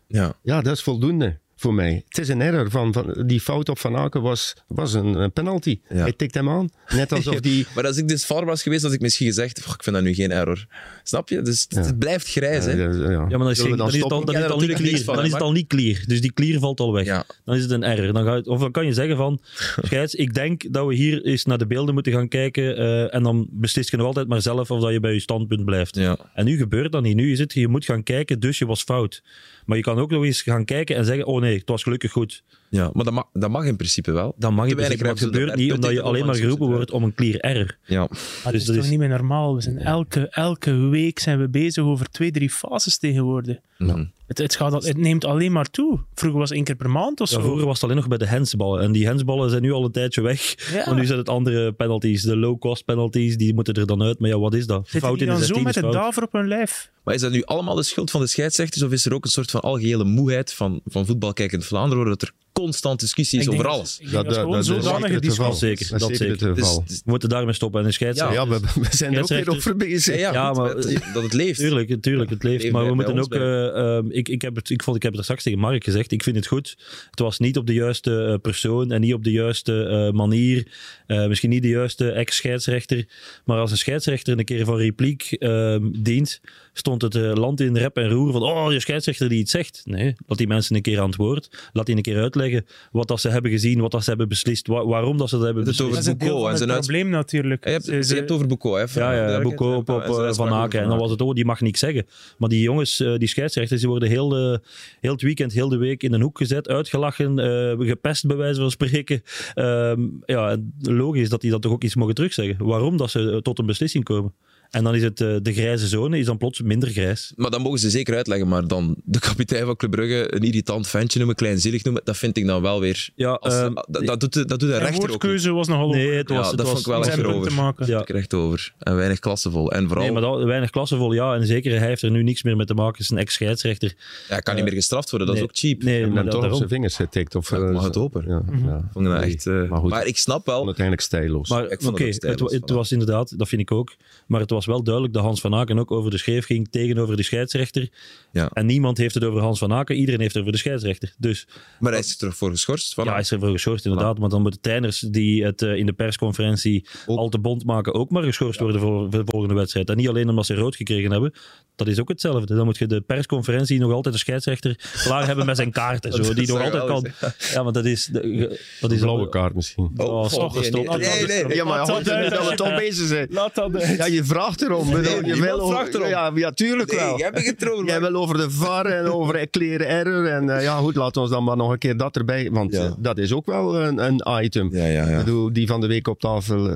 Ja. Ja, dat is voldoende voor mij. Het is een error. Van, van, die fout op Van Aken was, was een, een penalty. Ja. Hij tikt hem aan. Net alsof die... Maar als ik dus VAR was geweest, had ik misschien gezegd, "Goh, ik vind dat nu geen error. Snap je? Dus het, het blijft grijs. hè? Ja, ja. Ja, maar dan is, dan is het al, dan is het al niet clear. van, Dan is het al niet clear. Dus die clear valt al weg. Ja. Dan is het een error. Dan ga je, of dan kan je zeggen van, scheids, ik denk dat we hier eens naar de beelden moeten gaan kijken eh, en dan beslist je nog altijd maar zelf of dat je bij je standpunt blijft. Ja. En nu gebeurt dat niet. Nu is het, je moet gaan kijken, dus je was fout. Maar je kan ook nog eens gaan kijken en zeggen, oh nee, het was gelukkig goed. Ja, maar dat mag, dat mag in principe wel. Dan mag weinig beslisten, maar het gebeurt dat niet omdat je alleen maar geroepen wordt om een clear error. Ja. Maar Dus het is dat toch niet meer normaal. We zijn elke, elke week zijn we bezig over twee, drie fases tegenwoordig. Mhm. Het, het, gaat, al- het neemt alleen maar toe. Vroeger was het één keer per maand of Ja, zo. vroeger was het alleen nog bij de hensballen. En die hensballen zijn nu al een tijdje weg. Ja. Maar nu zijn het andere penalties. De low-cost penalties, die moeten er dan uit. Maar ja, wat is dat? Zitten Fout die in de dan zo 16 met de fout. daver op hun lijf? Maar is dat nu allemaal de schuld van de scheidsrechters of is er ook een soort van algehele moeheid van, van voetbalkijkend Vlaanderen, dat er constant discussie is Ik denk over dat- alles? Ik denk dat, is zeker het geval. Zeker, Dat dat is zeker zeker. het Dus, geval. We moeten daarmee stoppen. En de scheidsrechter... Ja, we, we zijn er ook weer over bezig. Ja, ja, Ja, goed, maar- dat het leeft. Tuurlijk, tuurlijk, het leeft. Maar we moeten ook... eh, ehm, ik, ik, heb het, ik, vond, ik heb het er straks tegen Mark gezegd. Ik vind het goed. Het was niet op de juiste eh, persoon en niet op de juiste eh, manier. Eh, misschien niet de juiste ex-scheidsrechter. Maar als een scheidsrechter een keer van repliek ehm, dient, stond het eh, land in rep en roer van oh, je scheidsrechter die iets zegt. Nee, laat die mensen een keer aan het woord. Laat die een keer uitleggen wat dat ze hebben gezien, wat dat ze hebben beslist, wa- waarom dat ze dat hebben Het is beslist. over het zijn probleem natuurlijk. Je hebt, Ze- je ze- hebt over Boucault, hè? Ja, ja, Boucault op, op en eh, Van over Aken. En dan was het, oh, die mag niks zeggen. Maar die jongens, eh, die scheidsrechters, die worden heel, de, heel het weekend, heel de week in een hoek gezet, uitgelachen, eh, gepest bij wijze van spreken. Ehm, ja, en logisch dat die dat toch ook iets mogen terugzeggen. Waarom dat ze tot een beslissing komen. En dan is het, eh, de grijze zone is dan plots minder grijs. Maar dat mogen ze zeker uitleggen, maar dan de kapitein van Club Brugge een irritant ventje noemen, kleinzielig noemen, dat vind ik dan wel weer... Ja, Als, ehm, dat, dat, doet, de- dat doet de rechter ook niet. woordkeuze was nogal nee, over- het was, Ja, het dat was, vond ik wel echt zijn punt te erover. maken. Ja. Recht over. En weinig klassevol. En vooral, Nee, maar dat, weinig klassevol, ja. En zeker, hij heeft er nu niks meer mee te maken. Is een ex-scheidsrechter. ja, hij kan niet meer gestraft worden, dat nee. is ook cheap. Nee, En maar dan toch op zijn vingers getikt. Of, Ja, eh, mag het hopen. Ja, ja. vond ik dat Nee, echt, eh, maar goed, maar ik snap wel... uiteindelijk stijloos. Maar Ik oké, vond het stijlloos, was inderdaad, dat vind ik ook. Maar het was wel duidelijk dat Hans van Aken ook over de schreef ging tegenover de scheidsrechter. Ja. En niemand heeft het over Hans van Aken, iedereen heeft het over de scheidsrechter. Dus Maar hij is er terug voor geschorst. Voilà. ja, hij is ervoor geschorst inderdaad. Maar dan moeten trainers die het eh, in de persconferentie Ook. al te bond maken ook maar geschorst worden voor, voor de volgende wedstrijd. En niet alleen omdat ze rood gekregen hebben. Dat is ook hetzelfde. Dan moet je de persconferentie nog altijd de scheidsrechter klaar hebben met zijn kaarten. Zo, die nog altijd kan. Ja, want dat is... de- Dat Een is blauwe kaart misschien. Oh, Oh, stop, nee, nee, nee, nee, nee. Ja, maar Laat dat dat we toch bezig zijn. Laat dat. Ja, je vraagt erom. je vraagt erom. Ja, ja, tuurlijk Nee, wel. jij hebt het erover. Jij wil over de VAR en over kleren error. En eh, ja, goed, laten we ons dan maar nog een keer dat erbij. Want Ja. eh, dat is ook wel een, een item. Ja, ja, Ik ja. bedoel, die van de week op tafel eh,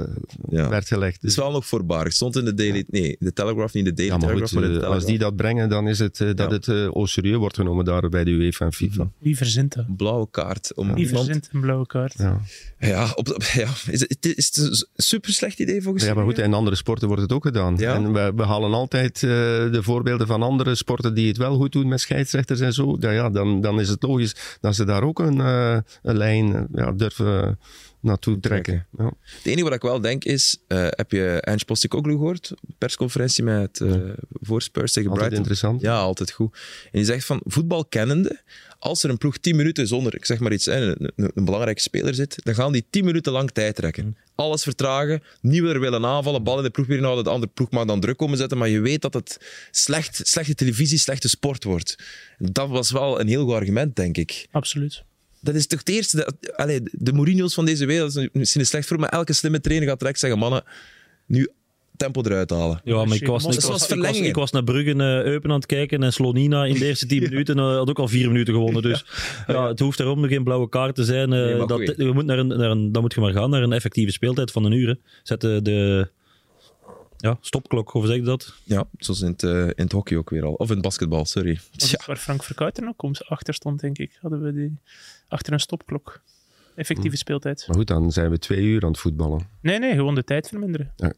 Ja. werd gelegd. Het is wel nog voorbaar. Het stond in de Daily... Nee, de Telegraph, niet de Daily ja, maar Telegraph, goed, maar de Telegraph. als die dat brengen, dan is het dat Ja. het au serieus wordt genomen daar bij de UEFA en FIFA. Wie verzint dat? Blauwe kaart. Om Wie iemand... verzint een blauwe kaart? Ja. Ja, op, op- ja. Is, het, is het een super slecht idee volgens Ja, maar goed, in andere sporten wordt het ook gedaan. Ja. En we, we halen altijd eh, de voorbeelden van andere sporten die het wel goed doen met scheidsrechters en zo. Ja, ja, dan, dan is het logisch dat ze daar ook een, eh, een lijn eh, ja, durven naartoe trekken. Ja. Het enige wat ik wel denk is, heb je Ange Postecoglou gehoord? Persconferentie met uh, voor Spurs tegen Altijd Brighton. interessant. Ja, altijd goed. En die zegt van, voetbal kennende, als er een ploeg 10 minuten zonder, ik zeg maar iets, een, een, een belangrijke speler zit, dan gaan die 10 minuten lang tijd trekken. Alles vertragen, nieuwer willen aanvallen, bal in de ploeg weer houden, de andere ploeg mag dan druk komen zetten, maar je weet dat het slecht, slechte televisie, slechte sport wordt. Dat was wel een heel goed argument, denk ik. Absoluut. dat is toch het eerste. Dat, de Mourinho's van deze wereld, dat is misschien een slecht voor, maar elke slimme trainer gaat direct zeggen: mannen, nu tempo eruit halen. Ja, maar ik was, ik was, was ik was, verlengingen. ik was naar Bruggen eh Eupen aan het kijken en Slonina in de eerste 10 minuten eh, had ook al 4 minuten gewonnen. Dus ja, het hoeft daarom nog geen blauwe kaart te zijn. eh, Nee, dat, je moet naar een, naar een, dan moet je maar gaan naar een effectieve speeltijd van een uur. hè. Zet de, de ja, stopklok, hoe zeg je dat? Ja, zoals in het, in het hockey ook weer al. Of in het basketbal, sorry. Waar Frank Verkuiten ook komt achter stond, denk ik. Hadden we die achter een stopklok. Effectieve speeltijd. Maar goed, dan zijn we twee uur aan het voetballen. Nee, nee, gewoon de tijd verminderen. Ja,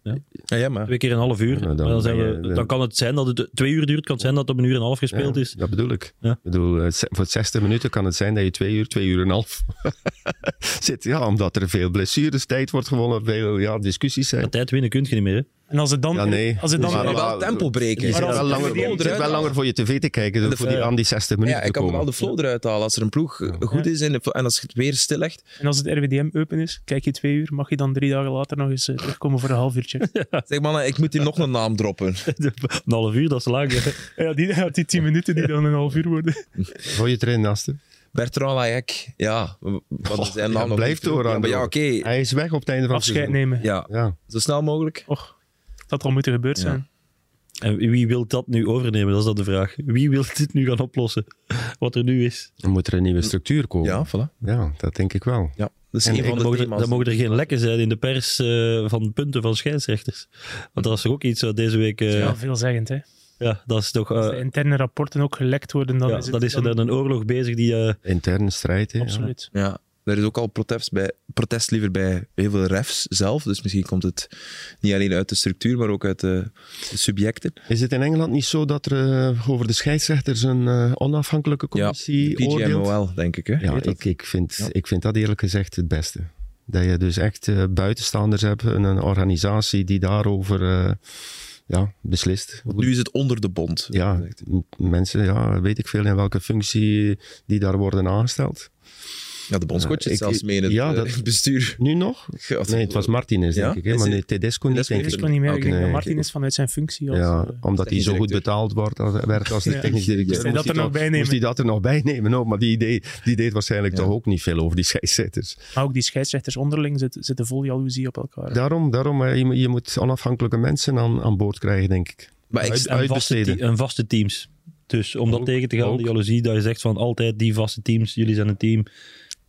ja, maar Twee keer een half uur. Ja, dan Maar dan, zijn we, dan kan het zijn dat het twee uur duurt. kan het zijn dat het op een uur en een half gespeeld Ja, is. Dat bedoel ik. Ja. Ik bedoel, eh, voor 60 minuten kan het zijn dat je twee uur, twee uur en een half zit. Ja, omdat er veel blessures, tijd wordt gewonnen, veel ja, discussies zijn. Maar tijd winnen kun je niet meer. Hè? En als het dan... Ja, nee. Als het dan Maar- maar wel tempo breken. Je zit wel het langer, RWDM je zit wel langer voor je tv te kijken De- voor die, ja. aan die 60 minuten Ja, ik kan wel de flow eruit halen. Als er een ploeg goed is en, de- en als het weer stillegt. En als het RWDM open is, kijk je twee uur, mag je dan drie dagen later nog eens eh, terugkomen voor een half uurtje. Zeg mannen, ik moet hier nog een naam droppen. een half uur, dat is lang. hè. ja, die, ja, die tien minuten die dan een half uur worden. Voor je erin, Naste. Bertrand Lajek. Ja, wat is zijn naam blijft doorgaan Ja, maar ja, door. oké. Hij is weg op het einde van het Afscheid nemen. Ja, Ja. zo snel mogelijk. Och, dat had al moeten gebeurd zijn. En wie wil dat nu overnemen? Dat is dan de vraag. Wie wil dit nu gaan oplossen? Wat er nu is. Dan moet er een nieuwe structuur komen. Ja, voilà. Ja, dat denk ik wel. Ja, dat is En een ik van de Dan mogen, er, thema's. dan mogen er geen lekken zijn in de pers eh, van punten van scheidsrechters. Want dat is toch ook iets wat deze week... eh, Ja, ja. veelzeggend, hè. dat is toch... Als eh, de interne rapporten ook gelekt worden, dan ja, is het... dan is er dan- dan een oorlog bezig die... eh, Interne strijd. Hè, ja. Absoluut. Ja, er is ook al protest, bij, protest liever bij heel veel refs zelf. Dus misschien komt het niet alleen uit de structuur, maar ook uit de, de subjecten. Is het in Engeland niet zo dat er eh, over de scheidsrechters een eh, onafhankelijke Ja, commissie de oordeelt? PGMOL, denk ik. Hè? Ja, ik, ik, vind, Ja. ik vind dat eerlijk gezegd het beste. Dat je dus echt eh, buitenstaanders hebt, een, een organisatie die daarover ja, beslist. Nu is het onder de bond. Ja, mensen, ja, weet ik veel in welke functie die daar worden aangesteld. Ja, de bondscoach Ja, zit ik- zelfs mee in het ja, eh, dat- bestuur. Nu nog? God, Nee, het was Martinez, denk Ja? ik. Hè? Is Maar nee, Tedesco niet, Tedesco denk kon niet meer. Ik denk Nee. dat Martin is vanuit zijn functie als... Ja, eh, omdat hij zo goed betaald wordt, als- werd als de Ja. technisch directeur. Moest hij dat er nog bij nemen? Moest hij dat er nog bij nemen? ook, maar die, deed, die deed waarschijnlijk Ja. toch ook niet veel over die scheidsrechters. Maar ook die scheidsrechters onderling zitten, zitten vol jaloezie op elkaar. Daarom, daarom eh, je, moet- je moet onafhankelijke mensen aan, aan boord krijgen, denk ik. Maar ik, en, vaste uitbesteden. te- en vaste teams. Dus om dat tegen te gaan, ook. die jaloezie, dat je zegt van altijd die vaste teams, jullie zijn een team.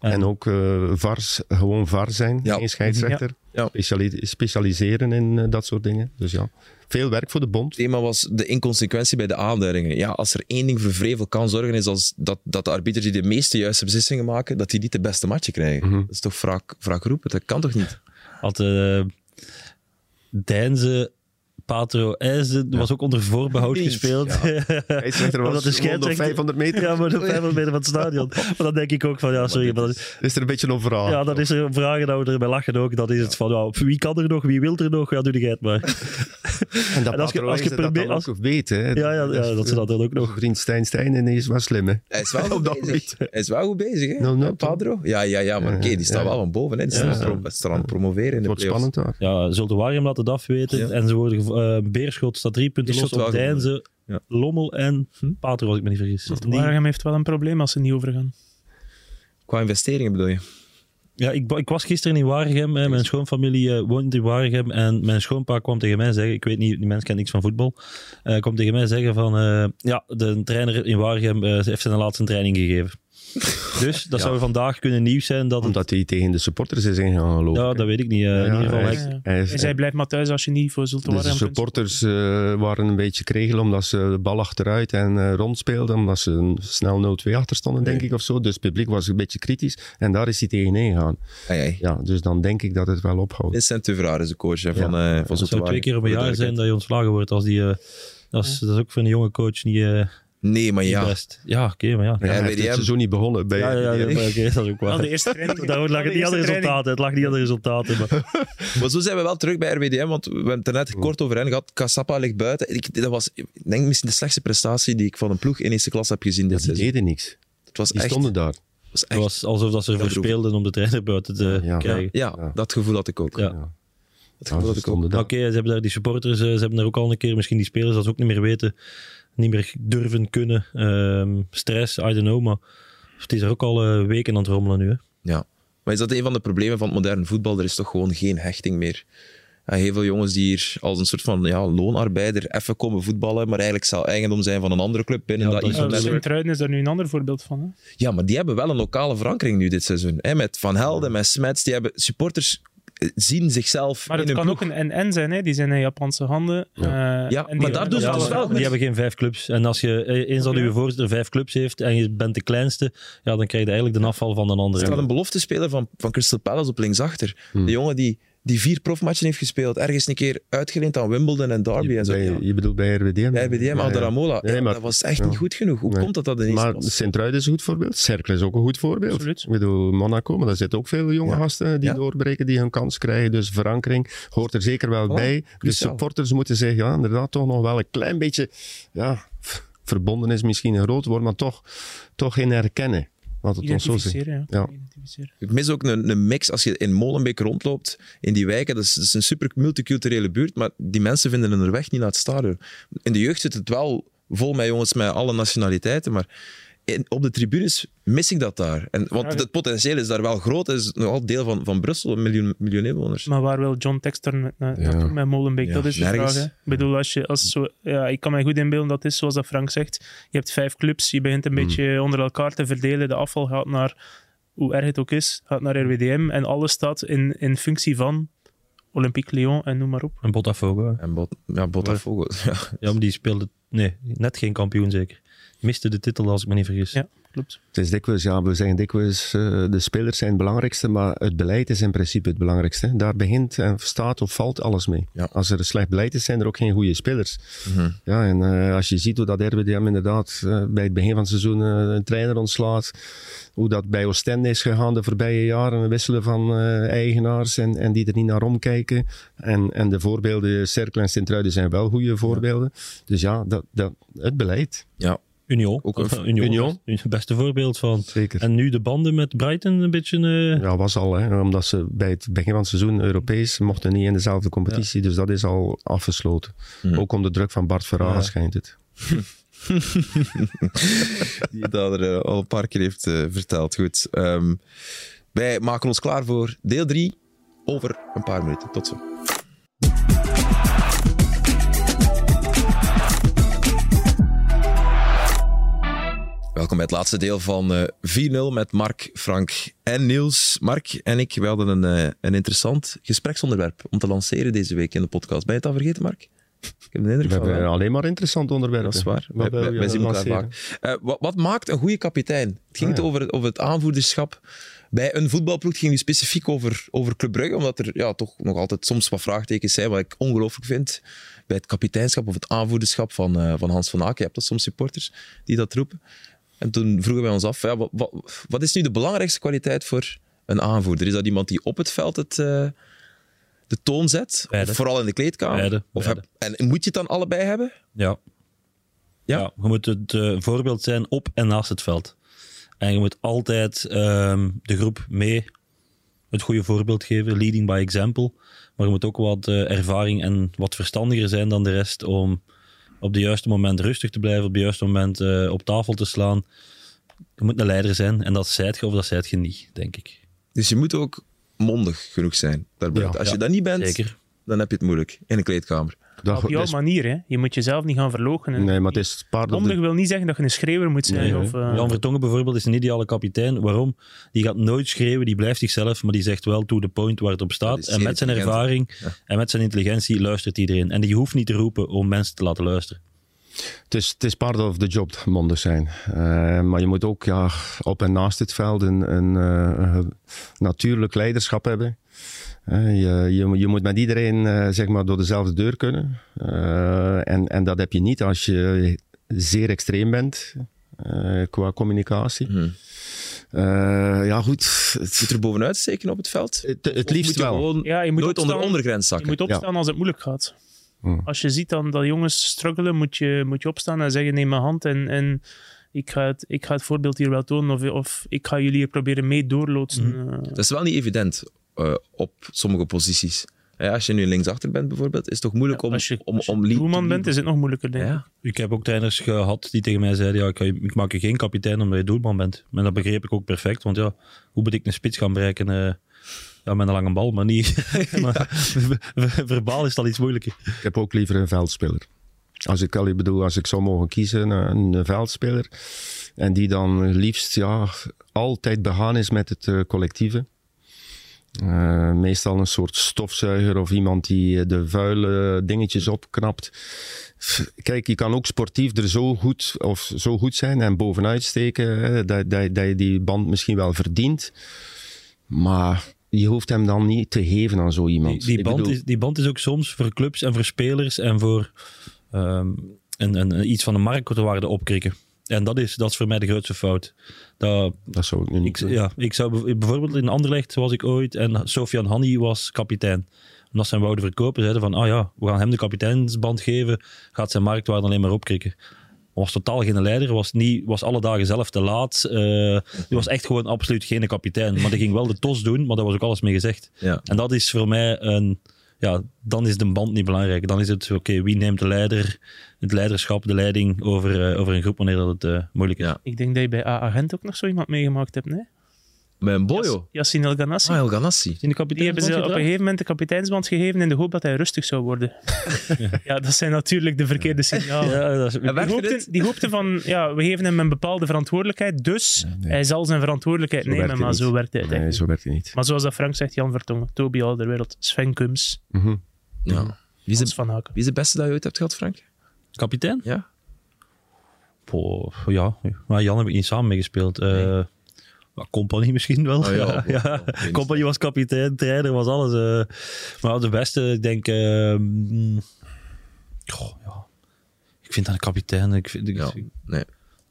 En, ook eh, VARs, gewoon VAR zijn, Ja. geen scheidsrechter. Ja. Speciali- specialiseren in eh, dat soort dingen. Dus ja, veel werk voor de bond. Het thema was de inconsequentie bij de aanduidingen. Ja, als er één ding voor vrevel kan zorgen, is als dat, dat de arbiters die de meeste juiste beslissingen maken, dat die niet de beste matchen krijgen. Mhm. Dat is toch wraak, wraak roepen? Dat kan toch niet? Had uh, Deinze, Patro IJzen, was ook onder voorbehoud Eens, gespeeld. Scheidsrechter Maar was dat is gewoon op scheidsrechter- 500 meter. Ja, maar de 500 meter van het stadion. Maar dan denk ik ook van, ja, sorry, maar dat is, Is er een beetje een verhaal? ja, dan is er een vraag en dat we erbij lachen ook. Dan is het van, ja, wie kan er nog, wie wil er nog? Ja, doe jij het maar. En dat En als je- Patro als je dat probeert- dan ook weet, hè. Ja, ja, ja, dat ze dat dan ook nog... Vriend Stijn Stijn is wel slim, hè. Hij is wel Op goed dat bezig. Hij is wel goed bezig, hè? Nou, nou, Padro? Ja, ja, ja, maar Ja, oké, die staat ja. wel van boven. Hè? Die Ja. staat aan het promoveren in Het de wordt spannend daar. Ja, Zulte Waregem laat het afweten. Ja. En ze worden eh, Beerschot staat drie punten los op. Deinze, Ja. Lommel en Patro, als ik me niet vergis. Waregem heeft wel een probleem als ze niet overgaan. Qua investeringen bedoel je? Ja, ik, ik was gisteren in Waregem. Hè. Mijn schoonfamilie eh, woont in Waregem. En mijn schoonpa kwam tegen mij zeggen... Ik weet niet, die mens kent niks van voetbal. eh kwam tegen mij zeggen van... eh, ja, de trainer in Waregem eh, heeft zijn laatste training gegeven. Dus dat Ja. zou vandaag kunnen nieuws zijn. Dat het, Omdat hij tegen de supporters is ingegaan, geloof ik. ja, dat weet ik niet. eh, in Ja, ieder geval, hij hij- is- Ja. hij is- Hij zei, blijf maar thuis als je niet voor Zulte Dus de Waregem kunt supporters eh, waren een beetje kregel omdat ze de bal achteruit en eh, rondspeelden. Omdat ze een snel 0-2 achter stonden, denk ik, of zo. Dus het publiek was een beetje kritisch. En daar is hij tegen. Ai, ai. Ja, dus dan denk ik dat het wel ophoudt. Vincent Tuvraar is de coach hè, Ja. van, eh van het zou twee keer op een Voor de jaar zijn dat je ontslagen wordt. Als die, eh, dat, is, dat is ook voor een jonge coach niet, eh, Nee, maar ja. best. Ja, oké, maar ja. Ja, hij heeft het seizoen niet begonnen bij Ja, ja, maar dat is ook Wel, waar. de eerste training. Daar lag het niet aan de resultaten. Het lag niet aan de resultaten. Maar... Maar zo zijn we wel terug bij RWDM, want we hebben het er net kort over hen gehad. Kassapa ligt buiten. Ik, dat was, ik denk misschien de slechtste prestatie die ik van een ploeg in eerste klas heb gezien dit Ja, die seizoen. deden niks. Het was Die echt, stonden daar. het was Het echt was alsof dat ze ervoor droevig. speelden om de trainer buiten te Ja. krijgen. ja, Ja. dat gevoel had ik ook. Ja. Ja. Dat gevoel ze had ik ook. stonden daar. Oké, ze hebben daar die supporters, eh, ze hebben daar ook al een keer, misschien die spelers, dat ze ook niet meer weten, niet meer durven kunnen. Ehm, stress, I don't know, maar Het is er ook al eh, weken aan het rommelen nu. Hè. Ja. Maar is dat een van de problemen van het moderne voetbal? Er is toch gewoon geen hechting meer. Ja, heel veel jongens die hier als een soort van ja, loonarbeider even komen voetballen, maar eigenlijk zal eigendom zijn van een andere club binnen Ja, dat dat is. Sint-Truiden is daar nu een ander voorbeeld van. Hè? Ja, maar die hebben wel een lokale verankering nu dit seizoen. Hè? Met Van Helden, met Smets, die hebben supporters zien zichzelf Maar het kan ploeg. ook een NN zijn, hè? die zijn in Japanse handen. Ja. Eh, Ja, en maar die daar hebben doen ze dus wel- wel Die hebben geen vijf clubs. En als je eh, eens dat uw voorzitter vijf clubs heeft en je bent de kleinste, ja, dan krijg je eigenlijk de afval van een Er andere. staat een beloftespeler van, van Crystal Palace op linksachter. De jongen die, die vier profmatchen heeft gespeeld, ergens een keer uitgeleend aan Wimbledon en Derby en zo. Bij- Ja. je bedoelt bij RWDM? Bij ja. Alderamola. Nee, Ja, maar- dat was echt ja. niet goed genoeg. Hoe Nee. komt dat dat ineens Maar? Sint-Truiden is een goed voorbeeld. Cercle is ook een goed voorbeeld. Absoluut. Ik bedoel, Monaco, maar daar zitten ook veel jonge Ja. gasten die Ja. doorbreken, die hun kans krijgen. Dus verankering hoort er zeker wel bij. De cruciaal. supporters moeten zich ja, inderdaad toch nog wel een klein beetje... Ja, verbonden is misschien een groot woord, maar toch, toch in herkennen. Laat het ons zo zeggen. Identificeren, ja. Ik mis ook een, een mix als je in Molenbeek rondloopt, in die wijken. Dat is, dat is een super multiculturele buurt, maar die mensen vinden hun weg niet naar het stadion. In de jeugd zit het wel vol met jongens met alle nationaliteiten, maar in, op de tribunes mis ik dat daar. En, want Ja, het potentieel is daar wel groot. Het is nogal deel van, van Brussel, een miljoen, miljoen inwoners. Maar waar wil John Textor met, met, Ja. met Molenbeek? Ja, dat is de nergens. vraag. Hè? Ik bedoel, als je, als zo, ja, ik kan me goed inbeelden dat het is zoals dat Frank zegt. Je hebt vijf clubs, je begint een Hmm. beetje onder elkaar te verdelen. De afval gaat naar, hoe erg het ook is, gaat naar RWDM. En alles staat in, in functie van Olympique Lyon en noem maar op. Een Botafogo. En Bot, ja, Botafogo. Ja. Ja, maar die speelde nee, net geen kampioen zeker. Miste de titel als ik me niet vergis. Ja. Klopt. Het is dikwijls, ja, we zeggen dikwijls, eh, de spelers zijn het belangrijkste, maar het beleid is in principe het belangrijkste. Daar begint en staat of valt alles mee. Ja. Als er een slecht beleid is, zijn er ook geen goede spelers. Mhm. Ja, en eh, als je ziet hoe dat RWDM inderdaad eh, bij het begin van het seizoen eh, een trainer ontslaat, hoe dat bij Oostende is gegaan de voorbije jaren, een wisselen van eh, eigenaars en, en die er niet naar omkijken. En, en de voorbeelden, Cercle en Sint-Truiden zijn wel goede voorbeelden. Dus ja, dat, dat, het beleid, ja. Union. Ook een- Union. Union. best- Het beste voorbeeld van. zeker. En nu de banden met Brighton een beetje. eh, Ja, was al, hè, omdat ze bij het begin van het seizoen Europees mochten niet in dezelfde competitie. Dus dat is al afgesloten. Hmm. Ook onder druk van Bart Verhagen Ja. schijnt het. Die dat er eh, al een paar keer heeft eh, verteld. Goed. Ehm, wij maken ons klaar voor deel 3 over een paar minuten. Tot zo. Welkom bij het laatste deel van eh 4-0 met Mark, Frank en Niels. Mark en ik we hadden een, eh, een interessant gespreksonderwerp om te lanceren deze week in de podcast. Ben je het al vergeten, Mark? Ik heb de indruk We van hebben wel. alleen maar interessant onderwerpen. Dat is waar. Wat wij zien elkaar vaak. Eh, wat, wat maakt een goede kapitein? Het ging Ah, ja. over, over het aanvoerderschap bij een voetbalploeg. Het ging nu specifiek over, over Club Brugge, omdat er ja, toch nog altijd soms wat vraagtekens zijn, wat ik ongelooflijk vind bij het kapiteinschap of het aanvoerderschap van, eh, van Hans van Aken. Je hebt dat soms supporters die dat roepen. En toen vroegen wij ons af, ja, wat, wat, wat is nu de belangrijkste kwaliteit voor een aanvoerder? Is dat iemand die op het veld het, eh, de toon zet? Of vooral in de kleedkamer? Beide, Of beide. heb- en moet je het dan allebei hebben? Ja. Ja? ja. je moet het eh, voorbeeld zijn op en naast het veld. En je moet altijd ehm, de groep mee het goede voorbeeld geven, leading by example. Maar je moet ook wat eh, ervaring en wat verstandiger zijn dan de rest om op de juiste moment rustig te blijven, op het juiste moment eh, op tafel te slaan. Je moet een leider zijn en dat zijt je of dat zijt je niet, denk ik. Dus je moet ook mondig genoeg zijn. Ja. Als je dat niet bent, Zeker. dan heb je het moeilijk in een kleedkamer. Dat, Op dat jouw is- manier, hè. Je moet jezelf niet gaan verloochenen. nee, maar het is wil niet zeggen dat je een schreeuwer moet zijn. Nee, of, eh, Jan Vertongen bijvoorbeeld is een ideale kapitein. Waarom? Die gaat nooit schreeuwen, die blijft zichzelf, maar die zegt wel to the point waar het op staat. En met zijn ervaring Ja. en met zijn intelligentie luistert iedereen. En die hoeft niet te roepen om mensen te laten luisteren. Het is, het is part of the job, mondig zijn. Eh, maar je moet ook ja, op en naast het veld een, een, eh, een natuurlijk leiderschap hebben. Je, je, je moet met iedereen eh, zeg maar door dezelfde deur kunnen. Eh, en, en dat heb je niet als je zeer extreem bent eh, qua communicatie. Hm. Eh, ja, goed. Het, Moet er bovenuit steken op het veld? het, liefst moet je wel. gewoon Ja, je moet nooit onder de opstaan. ondergrens Je zakken? moet opstaan als het moeilijk gaat. Hmm. Als je ziet dan dat jongens struggelen, moet je, moet je opstaan en zeggen: neem mijn hand en, en ik, ga het, ik ga het voorbeeld hier wel tonen. Of, of ik ga jullie hier proberen mee doorloodsen. Eh, Dat is wel niet evident eh, op sommige posities. Ja, als je nu linksachter bent bijvoorbeeld, is het toch moeilijk om, als je, om, als je om lead- doelman bent, is het nog moeilijker, denk ik. Ja, Ik heb ook trainers gehad die tegen mij zeiden, ja, ik, ik maak je geen kapitein omdat je doelman bent. En dat begreep ik ook perfect, want ja, hoe moet ik een spits gaan bereiken eh, ja, met een lange bal, maar niet... maar ver- ver- verbaal is dat iets moeilijker. Ik heb ook liever een veldspeler. Als ik, al, ik bedoel, als ik zou mogen kiezen, een, een veldspeler. En die dan liefst ja, altijd begaan is met het eh, collectieve. Eh, meestal een soort stofzuiger of iemand die eh, de vuile dingetjes opknapt. Kijk, je kan ook sportief er zo goed, of zo goed zijn en bovenuit steken hè, dat, dat, dat je die band misschien wel verdient. Maar je hoeft hem dan niet te geven aan zo iemand. Die, band bedoel- is, die band is ook soms voor clubs en voor spelers en voor een, iets van de marktwaarde opkrikken. En dat is, dat is voor mij de grootste fout. Dat, Dat zou ik nu niet ik, ja, ik zou bijvoorbeeld in Anderlecht was ik ooit en Sofian Hanni was kapitein. Omdat zijn wouden verkopen zeiden van, ah ja, we gaan hem de kapiteinsband geven, gaat zijn marktwaarde alleen maar opkrikken. Hij was totaal geen leider, was, niet, was alle dagen zelf te laat. die was echt gewoon absoluut geen kapitein. Maar die ging wel de tos doen, maar daar was ook alles mee gezegd. ja. En dat is voor mij een. Ja, dan is de band niet belangrijk. Dan is het, oké, wie neemt de leider, het leiderschap, de leiding over, eh, over een groep wanneer dat het eh, moeilijk is. Ja. Ik denk dat je bij A-agent ook nog zo iemand meegemaakt hebt, nee? Met een boyo. Yassine El Ganassi. Ah, El Ganassi. In de Die hebben ze op een gegeven moment de kapiteinsband gegeven in de hoop dat hij rustig zou worden. ja, dat zijn natuurlijk de verkeerde signalen. Ja, dat is, En Die werkte hoopten, dit? die hoopten van, ja, we geven hem een bepaalde verantwoordelijkheid, dus nee. hij zal zijn verantwoordelijkheid Zo werkt nemen, het maar niet. zo werkt het Nee, zo werkt het niet. Maar zoals dat Frank zegt, Jan Vertongen, Toby Alderwereld, Sven Kums, Mhm. Ja. Wie, is Hans de, van Haken. wie is de beste dat je ooit hebt gehad, Frank? kapitein? Ja? Poh, ja, maar Jan heb ik niet samen meegespeeld. Eh maar Compagnie misschien wel. Oh ja, ja, was kapitein, trainer was alles. eh. maar de beste, ik denk... mm, goh, ja. Ik vind dat een kapitein. Ik vind, ik- Ja. Nee.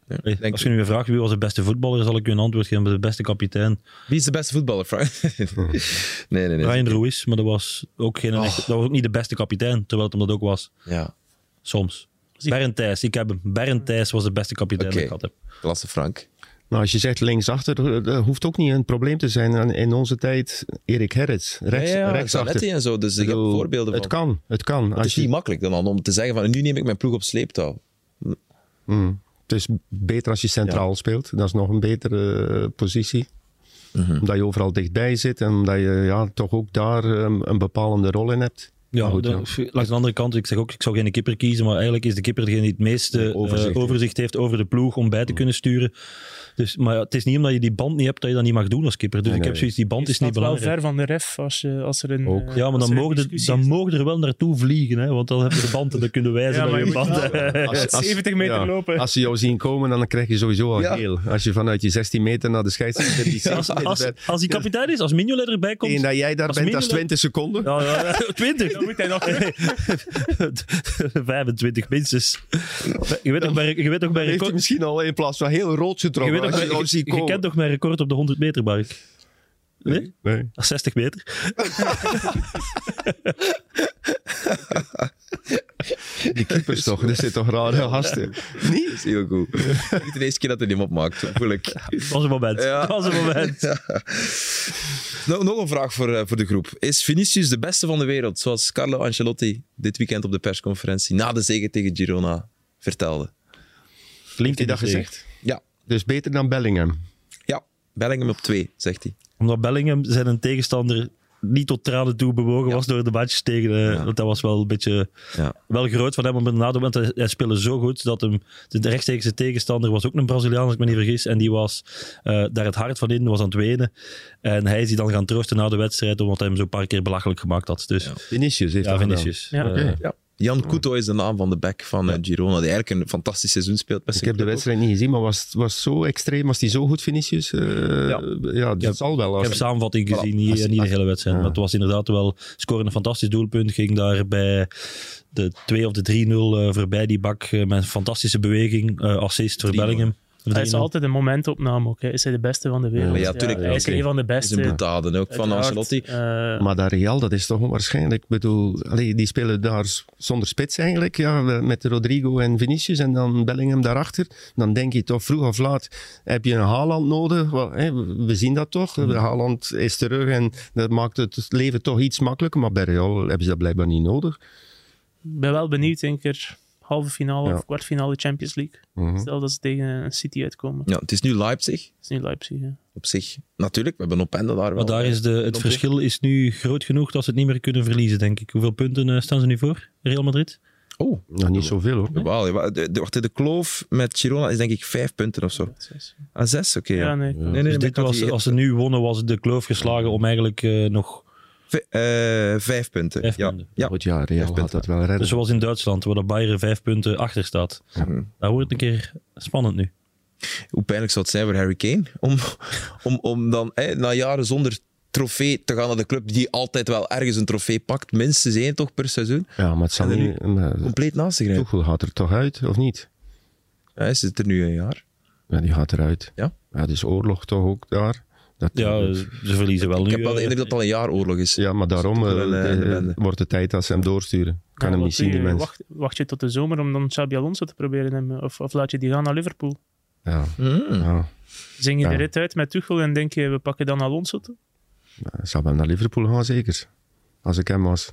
Nee, Hey, denk als je nu weer vraagt wie was de beste voetballer, zal ik u een antwoord geven. De beste kapitein, Wie is de beste voetballer, Frank? nee, nee, nee. Ryan Ruiz. Maar dat was ook, geen, Oh. echte- dat was ook niet de beste kapitein, terwijl het hem dat ook was. Ja, Soms. Bernd Thijs, ik heb hem. Bernd Thijs was de beste kapitein die ik gehad heb. klasse Frank. Nou, als je zegt linksachter, dat hoeft ook niet een probleem te zijn. In onze tijd, Erik Herrits, rechts, ja, ja, rechtsachter. En zo, dus ik heb voorbeelden van. Het kan, het kan. Het Als is je, niet makkelijk dan om te zeggen van nu neem ik mijn ploeg op sleeptouw. Mm. het is beter als je centraal speelt. Dat is nog een betere eh, positie. Mhm. Omdat je overal dichtbij zit en omdat je ja, toch ook daar eh, een bepalende rol in hebt. Ja, goed, de- ja. langs de andere kant, ik zeg ook, ik zou geen keeper kiezen, maar eigenlijk is de keeper degene die het meeste overzicht, overzicht overzicht heeft over de ploeg om bij te kunnen sturen. Dus, maar het is niet omdat je die band niet hebt dat je dat niet mag doen als keeper. Dus Nee, ik heb zoiets, die band is niet staat wel belangrijk. ver van de ref als, je, als er een... Ook. eh, Ja, maar dan er mogen, dan mogen er wel naartoe vliegen, hè, want dan heb je de band en dan kunnen wijzen maar je band moet wel- hebt. Als- 70 meter ja, lopen. Als ze jou zien komen, dan krijg je sowieso al Ja. geel. Als je vanuit je 16 meter naar de scheidsrechter die Als, 16 meter als, bent. als hij kapitein is, als Mignolet erbij komt... Tegen dat jij daar bent, dat is Mignolet- 20 seconden. Ja, ja, ja, 20. Dan moet hij nog... 25 minstens. Je weet toch bij, je weet toch bij record... misschien al in plaats van heel rood getrokken. Toch als je kent toch mijn record op de 100 meter bark? Nee? Nee. 60 meter. Die keepers toch, dat zit toch rare gasten. Niet? Dat is heel goed. Niet de eerste keer dat hij hem opmaakt, voel ik. Dat was een moment. Ja. Dat was een moment. Nou, nog een vraag voor, eh, voor de groep. Is Vinicius de beste van de wereld, zoals Carlo Ancelotti dit weekend op de persconferentie na de zege tegen Girona vertelde? Heeft hij dat gezegd? Ja, Dus beter dan Bellingham. ja. Bellingham op twee, zegt hij. Omdat Bellingham zijn een tegenstander niet tot tranen toe bewogen was door de matches tegen. eh, Ja. Want dat was wel een beetje Ja. wel groot van hem. Maar na moment, hij, hij speelde zo goed dat hem, de rechtstreekse tegenstander was ook een Braziliaan, als ik me niet vergis. En die was eh, daar het hart van in, was aan het wenen. En hij is die dan gaan troosten na de wedstrijd, omdat hij hem zo een paar keer belachelijk gemaakt had. Dus ja, Ja, Vinicius heeft dat Vinicius. Ja. Eh, Oké. Ja. Jan Couto is de naam van de back van eh, Girona, die eigenlijk een fantastisch seizoen speelt. Ik heb de wedstrijd niet gezien, maar was het was zo extreem? Was die zo goed, Vinicius? Eh, ja. dat heb- zal wel. Ik heb samenvatting gezien, Voilà. niet, de hele wedstrijd. ja. Maar het was inderdaad wel... Scoren een fantastisch doelpunt. Ging daar bij de 2 of de 3-0 eh, voorbij die bak. met een fantastische beweging. eh, assist voor 3-0. Bellingham. Hij is altijd een momentopname ook. Hè. Is hij de beste van de wereld? Ja, tuurlijk, hij is een van de Dat is beste. een ook van. Ancelotti. Eh, Maar dat Real, dat is toch onwaarschijnlijk. Ik bedoel, allee, die spelen daar zonder spits eigenlijk. Ja, met Rodrigo en Vinicius en dan Bellingham daarachter. Dan denk je toch, vroeg of laat heb je een Haaland nodig. Wel, we zien dat toch. Mhm. Haaland is terug en dat maakt het leven toch iets makkelijker. Maar bij Real hebben ze dat blijkbaar niet nodig. Ik ben wel benieuwd, denk ik, er halve finale Ja. of kwartfinale Champions League. Mhm. Stel dat ze tegen een City uitkomen. Ja, het is nu Leipzig. Dat is niet Leipzig. Hè. Op zich, natuurlijk, we hebben Openda daar wel. Maar daar is de, het verschil is nu groot genoeg dat ze het niet meer kunnen verliezen, denk ik. Hoeveel punten eh, staan ze nu voor, Real Madrid? Oh, Nog niet zoveel hoor. Ja, de, de, kloof met Girona is denk ik vijf punten of zo. Ah, zes? Oké, ja. Ja, nee. Nee, nee, nee, dus dit was, als ze nu wonnen, was de kloof geslagen om eigenlijk eh, nog eh, vijf punten. vijf ja. punten. Ja. Goed, ja, Real punten. gaat dat wel redden. Dus zoals in Duitsland, waar de Bayern vijf punten achter staat. Mhm. Dat wordt een keer spannend nu. Hoe pijnlijk zou het zijn voor Harry Kane om, om, om dan eh, na jaren zonder trofee te gaan naar de club die altijd wel ergens een trofee pakt. Minstens één toch per seizoen. Ja, maar het zal maar Compleet naast zich rijden. Tuchel gaat er toch uit, of niet? Hij zit er nu een jaar. Ja, die gaat eruit. Ja? Ja, het is oorlog toch ook daar. Dat, Ja, ze verliezen wel Ik nu. heb wel de eh, indruk dat het al een jaar oorlog is. Ja, maar daarom Tuchel eh, eh, wordt het tijd dat ze hem doorsturen. Kan Ja, hem niet zien, die je? mens. Wacht, wacht je tot de zomer om dan Xabi Alonso te proberen? hem, Of, of laat je die gaan naar Liverpool? Ja, Mm. ja. Zing je Ja. de rit uit met Tuchel en denk je, we pakken dan Alonso toe? Hij zou wel naar Liverpool gaan, zeker. Als ik hem was.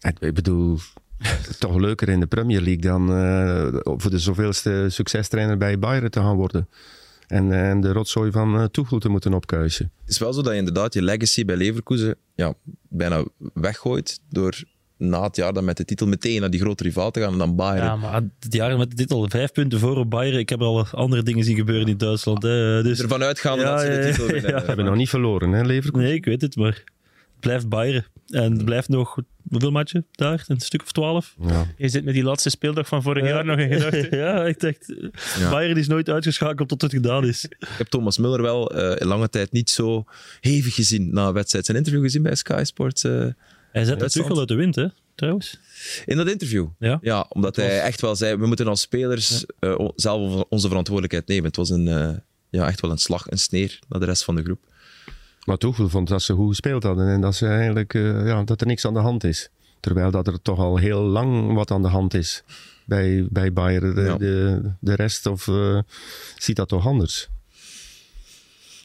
Ik, ik bedoel, toch leuker in de Premier League dan eh, voor de zoveelste succestrainer bij Bayern te gaan worden. En, en de rotzooi van eh Tuchel te moeten opkuisen. Het is wel zo dat je inderdaad je legacy bij Leverkusen ja, bijna weggooit door na het jaar dan met de titel meteen naar die grote rivaal te gaan en dan Bayern. Ja, maar het jaar met de titel vijf punten voor op Bayern. Ik heb al andere dingen zien gebeuren in Duitsland. Hè. Dus, Ervan uitgaande Ja, dat ze de ja, titel ja, winnen. ja. We hebben nog niet verloren, hè, Leverkusen? nee, ik weet het, maar het blijft Bayern. En het blijft nog, hoeveel matchen daar? Een stuk of twaalf? Ja. je zit met die laatste speeldag van vorig jaar nog in gedachten. ja, ik dacht, Ja. Bayern is nooit uitgeschakeld tot het gedaan is. Ik heb Thomas Muller wel eh, lange tijd niet zo hevig gezien na een wedstrijd. Zijn interview gezien bij Sky Sports. eh, Hij zet natuurlijk wel uit de wind, hè, trouwens. in dat interview. Ja. omdat was- hij echt wel zei, we moeten als spelers eh, zelf onze verantwoordelijkheid nemen. Het was een, eh, ja, echt wel een slag, een sneer naar de rest van de groep. Maar Tuchel vond dat ze goed gespeeld hadden en dat, ze eigenlijk, eh, ja, dat er niks aan de hand is. Terwijl dat er toch al heel lang wat aan de hand is bij, bij Bayern. De, Ja. de, de rest of, eh, ziet dat toch anders.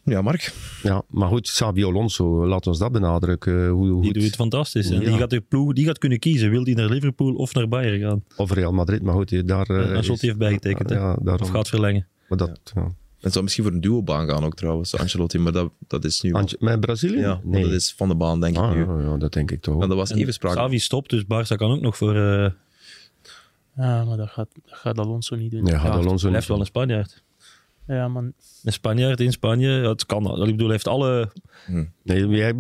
Ja, Mark. Ja, maar goed, Sabi Alonso, laat ons dat benadrukken. eh, Hoe, hoe Die doet het fantastisch. En Ja. die gaat de ploeg die gaat kunnen kiezen. Wil die naar Liverpool of naar Bayern gaan? Of Real Madrid, maar goed, daar... eh, is- heeft bijgetekend? Ja, daarom. Of gaat verlengen. Maar dat, ja. Het zou misschien voor een duobaan gaan ook trouwens, Ancelotti, maar dat, dat is nu... Met Brazilië? ja, nee. dat is van de baan, denk ik Ah, nu. ja, ja, dat denk ik toch. Want dat was En even sprake. Xavi stopt, dus Barça kan ook nog voor... eh Ja, maar dat gaat, dat gaat Alonso niet doen. Nee, gaat ja, Alonso hij niet heeft wel een Spanjaard. Ja, man. Een Spanjaard in Spanje, ja, het kan. Ik bedoel, hij heeft alle... Nee, jij,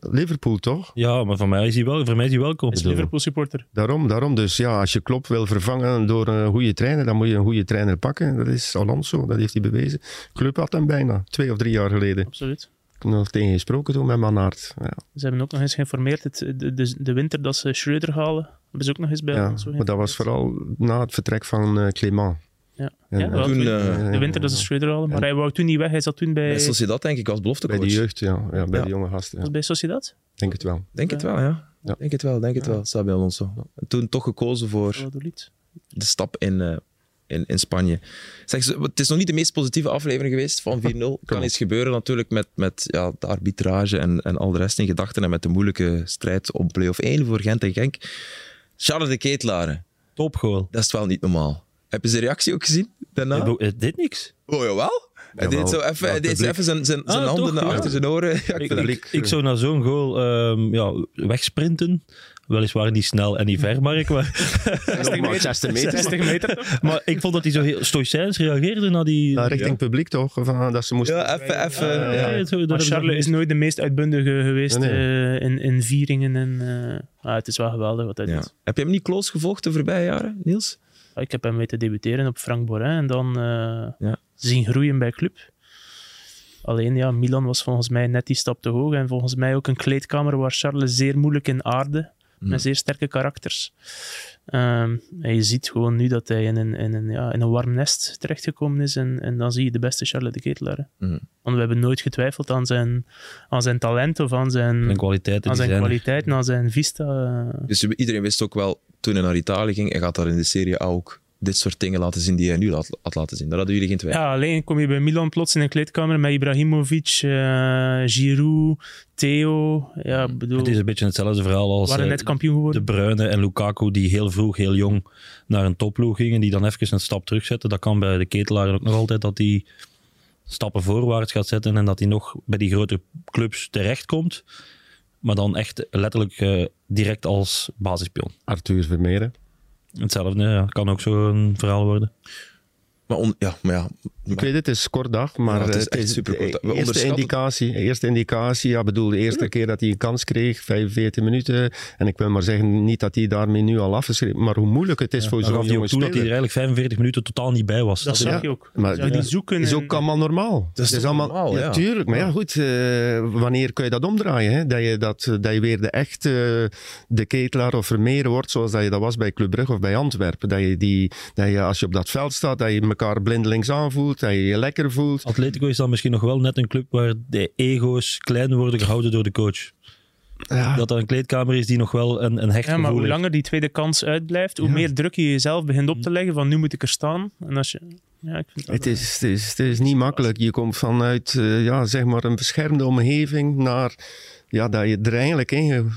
Liverpool toch? Ja, maar voor mij is hij, wel, voor mij is hij welkom. Is Liverpool supporter. Daarom, daarom. Dus ja, als je Klopp wil vervangen door een goede trainer, dan moet je een goede trainer pakken. Dat is Alonso, dat heeft hij bewezen. Club had hem bijna, twee of drie jaar geleden. Absoluut. Ik heb nog tegen gesproken toen met Mannaert. Ja, Ze hebben ook nog eens geïnformeerd, het, de, de, de winter dat ze Schreuder halen, hebben ze ook nog eens bij ja, maar dat was vooral na het vertrek van Clément. Ja, En, ja eh, toen, de, de winter dat ze Schreuder halen, maar hij wou toen niet weg. Hij zat toen bij, Bij Sociedad, denk ik, als bij beloftecoach. de jeugd, ja, ja bij Ja. de jonge gasten. Ja. was bij Sociedad. Denk het wel. Denk het wel, ja. Ja. Denk het wel, denk het wel, Sabi Alonso. En toen toch gekozen voor de stap in, eh, in, in Spanje. Zeg, ze- het is nog niet de meest positieve aflevering geweest van 4-0. kan iets gebeuren natuurlijk met, met ja, de arbitrage en, en al de rest in gedachten en met de moeilijke strijd om play-off 1 voor Gent en Genk. Charles de Ketelaren, Topgoal. dat is wel niet normaal. Heb je zijn reactie ook gezien daarna? Hij bo- deed niks. Oh jawel. Hij deed zo even, Ja, hij deed zo publiek. even zijn, zijn, zijn Ah, handen toch, naar ja. achter zijn oren. Ja, ik Ik, ik, ik zou naar zo'n goal ehm, ja, wegsprinten. Weliswaar niet snel en niet ver, Mark. Maar, 60 maar 60 meter. 60 meter toch? maar ik vond dat hij zo heel stoïcijns reageerde naar die... Ja, richting publiek toch? Van, dat ze moesten... Ja, even, even. Ja, ja. zo, dat Maar heb ik Charles is nooit de meest uitbundige geweest Nee, eh, in, in vieringen. En, eh, ah, het is wel geweldig wat hij Ja. doet. Heb je hem niet close gevolgd de voorbije jaren, Niels? Ik heb hem weten debuteren op Frank Borin en dan eh, Ja. zien groeien bij club. Alleen ja, Milan was volgens mij net die stap te hoog. En volgens mij ook een kleedkamer waar Charles zeer moeilijk in aarde. met zeer sterke karakters. Ehm, en je ziet gewoon nu dat hij in een, in een, ja, in een warm nest terechtgekomen is. En, en dan zie je de beste Charles de Ketelaar. Mhm. Want we hebben nooit getwijfeld aan zijn, aan zijn talent of aan zijn, En kwaliteiten aan zijn zijn er. kwaliteit, aan zijn vista. eh. Dus iedereen wist ook wel, toen hij naar Italië ging, hij gaat daar in de serie ook dit soort dingen laten zien die hij nu laat, had laten zien. Daar hadden jullie geen twijfel. Ja, alleen kom je bij Milan plots in een kleedkamer met Ibrahimovic, eh Giroud, Theo. Ja, bedoel, Het is een beetje hetzelfde verhaal als waren eh, net kampioen De geworden. Bruyne en Lukaku die heel vroeg, heel jong naar een topploeg gingen, die dan even een stap terugzetten. Dat kan bij de ketelaar ook nog altijd, dat die stappen voorwaarts gaat zetten en dat hij nog bij die grote clubs terechtkomt. Maar dan echt letterlijk eh, direct als basispion. Arthur Vermeeren. Hetzelfde, ja, kan ook zo'n verhaal worden. Maar, on- ja, maar ja, Ik weet het, het is kort dag, maar Ja, het is eh, echt superkort. We de eerste onderschatten- indicatie, eerste indicatie, ja, bedoel, de eerste keer dat hij een kans kreeg, 45 minuten. En ik wil maar zeggen, niet dat hij daarmee nu al afgeschreven, maar hoe moeilijk het is voor zo'n gaf hij jonge ook toe dat hij er eigenlijk 45 minuten totaal niet bij was. Dat Dat- zag ja. je ook. Maar- ja, die zoeken. is en- ook allemaal normaal. Dat is allemaal, normaal, ja. tuurlijk, maar ja, goed, eh, wanneer kun je dat omdraaien? Hè? Dat, je dat, dat je weer de echte de ketelaar of Vermeeren wordt, zoals dat je dat was bij Club Brugge of bij Antwerpen. Dat je, die, dat je als je op dat veld staat, dat je elkaar blindelings aanvoelt, dat je je lekker voelt. Atletico is dan misschien nog wel net een club waar de ego's klein worden gehouden door de coach. Ja, Dat er een kleedkamer is die nog wel een, een hecht Ja, maar hoe heeft. langer die tweede kans uitblijft, hoe Ja. meer druk je jezelf begint op te leggen van nu moet ik er staan. En als je... Ja, ik vind dat Het is, het, is, het is niet makkelijk. Je komt vanuit eh, ja, zeg maar een beschermde omgeving naar ja, dat je er eigenlijk in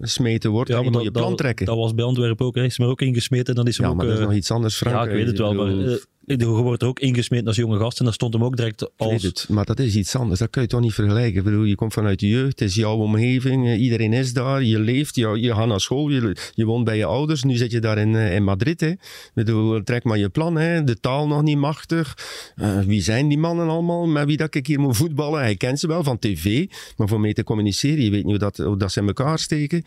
gesmeten wordt en je moet je plan dat, trekken. dat was bij Antwerpen ook. Hij is er ook ingesmeten. Dan is hem ja, ook, maar dat is eh, nog iets anders, Frank. ja, ik weet het wel. Maar bedoel, eh, je wordt er ook ingesmeten als jonge gast. En daar stond hem ook direct als... het, maar dat is iets anders. Dat kun je toch niet vergelijken. Ik bedoel, je komt vanuit de jeugd, het is jouw omgeving, eh, iedereen is daar, je leeft, je, je gaat naar school, je, je woont bij je ouders. Nu zit je daar in, eh, in Madrid. Hè. Ik bedoel, trek maar je plan, hè. de taal nog niet machtig. Eh, wie zijn die mannen allemaal met wie dat ik hier moet voetballen? Hij kent ze wel van tv, maar voor mee te communiceren, je weet niet hoe dat, hoe dat ze in elkaar steken.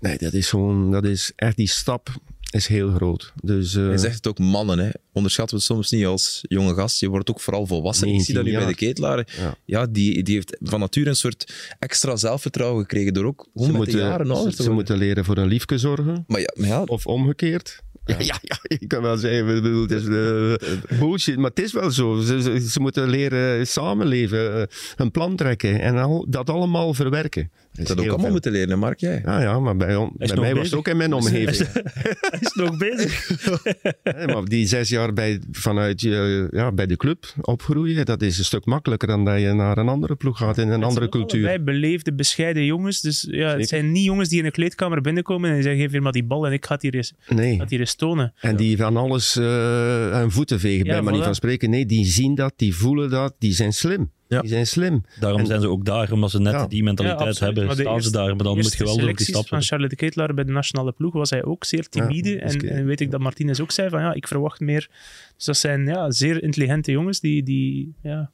Nee, dat is gewoon, dat is echt die stap is heel groot. Dus, eh, Hij zegt het ook mannen, hè. onderschatten we soms niet als jonge gast. Je wordt ook vooral volwassen. Ik zie dat nu 19 bij de ketelaren. Ja. Ja, die, die heeft van nature een soort extra zelfvertrouwen gekregen door ook gewoon ze met de jaren ouder ze, moeten leren voor een liefke zorgen. Maar ja, maar ja, Of omgekeerd. Ja, ja, ja, ik kan wel zeggen, bedoel, het is eh, bullshit, maar het is wel zo. Ze, ze, ze moeten leren samenleven, eh, een plan trekken en al, dat allemaal verwerken. Dat is dat ook allemaal veel. moeten leren, Mark. Jij. Ja, ja, maar bij, on- bij mij was het ook in mijn omgeving. Hij is nog bezig. Maar die zes jaar bij, vanuit je, ja, bij de club opgroeien, dat is een stuk makkelijker dan dat je naar een andere ploeg gaat in een andere cultuur. Wij beleefde, bescheiden jongens. Dus ja, Zeker. het zijn niet jongens die in een kleedkamer binnenkomen en die zeggen: geef hier maar die bal en ik ga het hier eens, Nee. hier eens tonen. En die van alles eh aan voeten vegen, Ja, bij manier voilà. van spreken. Nee, die zien dat, die voelen dat, die zijn slim. Ja. Die zijn slim. Daarom En- zijn ze ook daar, omdat ze net Ja. die mentaliteit Ja, hebben. Maar Staan ze daar, maar dan moet je wel door die selecties stap van Charles de Ketelaar bij de nationale ploeg was hij ook zeer timide. Ja, dus en, en weet ik dat Martinez ook zei van ja, ik verwacht meer. Dus dat zijn ja, zeer intelligente jongens die, die ja,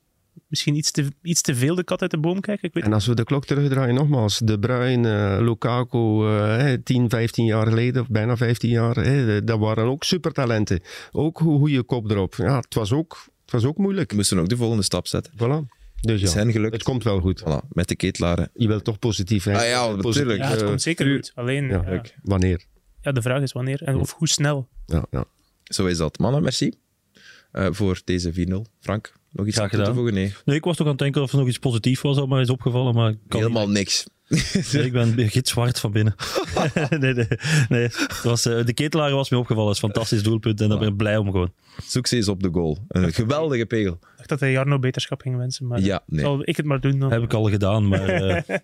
misschien iets te, iets te veel de kat uit de boom kijken. Ik weet En als we de klok terugdraaien, nogmaals, De Bruyne, eh, Lukaku, hè, 10, 15 jaar geleden, of bijna 15 jaar, hè, dat waren ook supertalenten. Ook een goede kop erop. Ja, het was ook, het was ook moeilijk. We moesten ook de volgende stap zetten. Voilà. Dus ja, gelukt. het komt wel goed. Voilà, met de ketelaren. Je wilt toch positief zijn. Ah ja, Positief, natuurlijk. Ja, het komt zeker goed. Alleen, ja, ja, Wanneer? ja, de vraag is wanneer en of hoe snel. Ja, ja. Zo is dat. Mannen, merci eh, voor deze 4-0. Frank, nog iets aan toe te voegen? Nee, Nee, ik was toch aan het denken of er nog iets positiefs was, dat maar is opgevallen, maar ik kan helemaal niks. Nee, ik ben gitzwart van binnen. nee, nee, nee. Het was, eh, de ketelaar was me opgevallen, dat is een fantastisch doelpunt en daar ben ik blij om gewoon. Succes op de goal. Een geweldige pegel. Ik dacht dat hij Jarno beterschap ging wensen, maar Ja, nee. zal ik het maar doen dan. heb ik al gedaan, maar eh,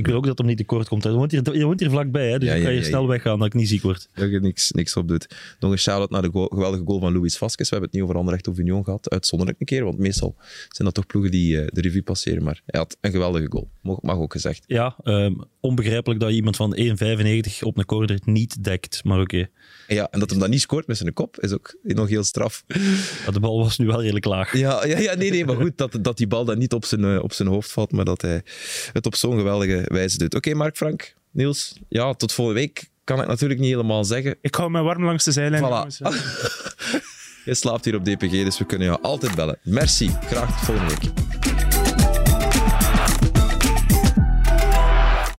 ik wil ook dat hem niet tekort komt. Je woont hier, je woont hier vlakbij, hè, dus Ja, ik kan je snel ja. weggaan dat ik niet ziek word. Dat je niks, niks op doet. Nog een shout-out naar de goal- geweldige goal van Luis Vasquez. We hebben het niet over Anderlecht of Union gehad. Uitzonderlijk een keer, want meestal zijn dat toch ploegen die eh, de revue passeren. Maar hij had een geweldige goal. Mag, mag ook gezegd. Ja, ehm, onbegrijpelijk dat je iemand van 1,95 op een corner niet dekt, maar oké. Ja, en dat hem dat niet scoort met zijn kop, is ook nog heel straf. Maar De bal was nu wel redelijk laag. Ja, ja, ja nee, nee, maar goed, dat, dat die bal dan niet op zijn, eh, op zijn hoofd valt, maar dat hij het op zo'n geweldige wijze doet. Oké, Mark, Frank, Niels, ja, tot volgende week kan ik natuurlijk niet helemaal zeggen. Ik hou me warm langs de zijlijn. Voilà. Je slaapt hier op DPG, dus we kunnen jou altijd bellen. Merci, graag tot volgende week.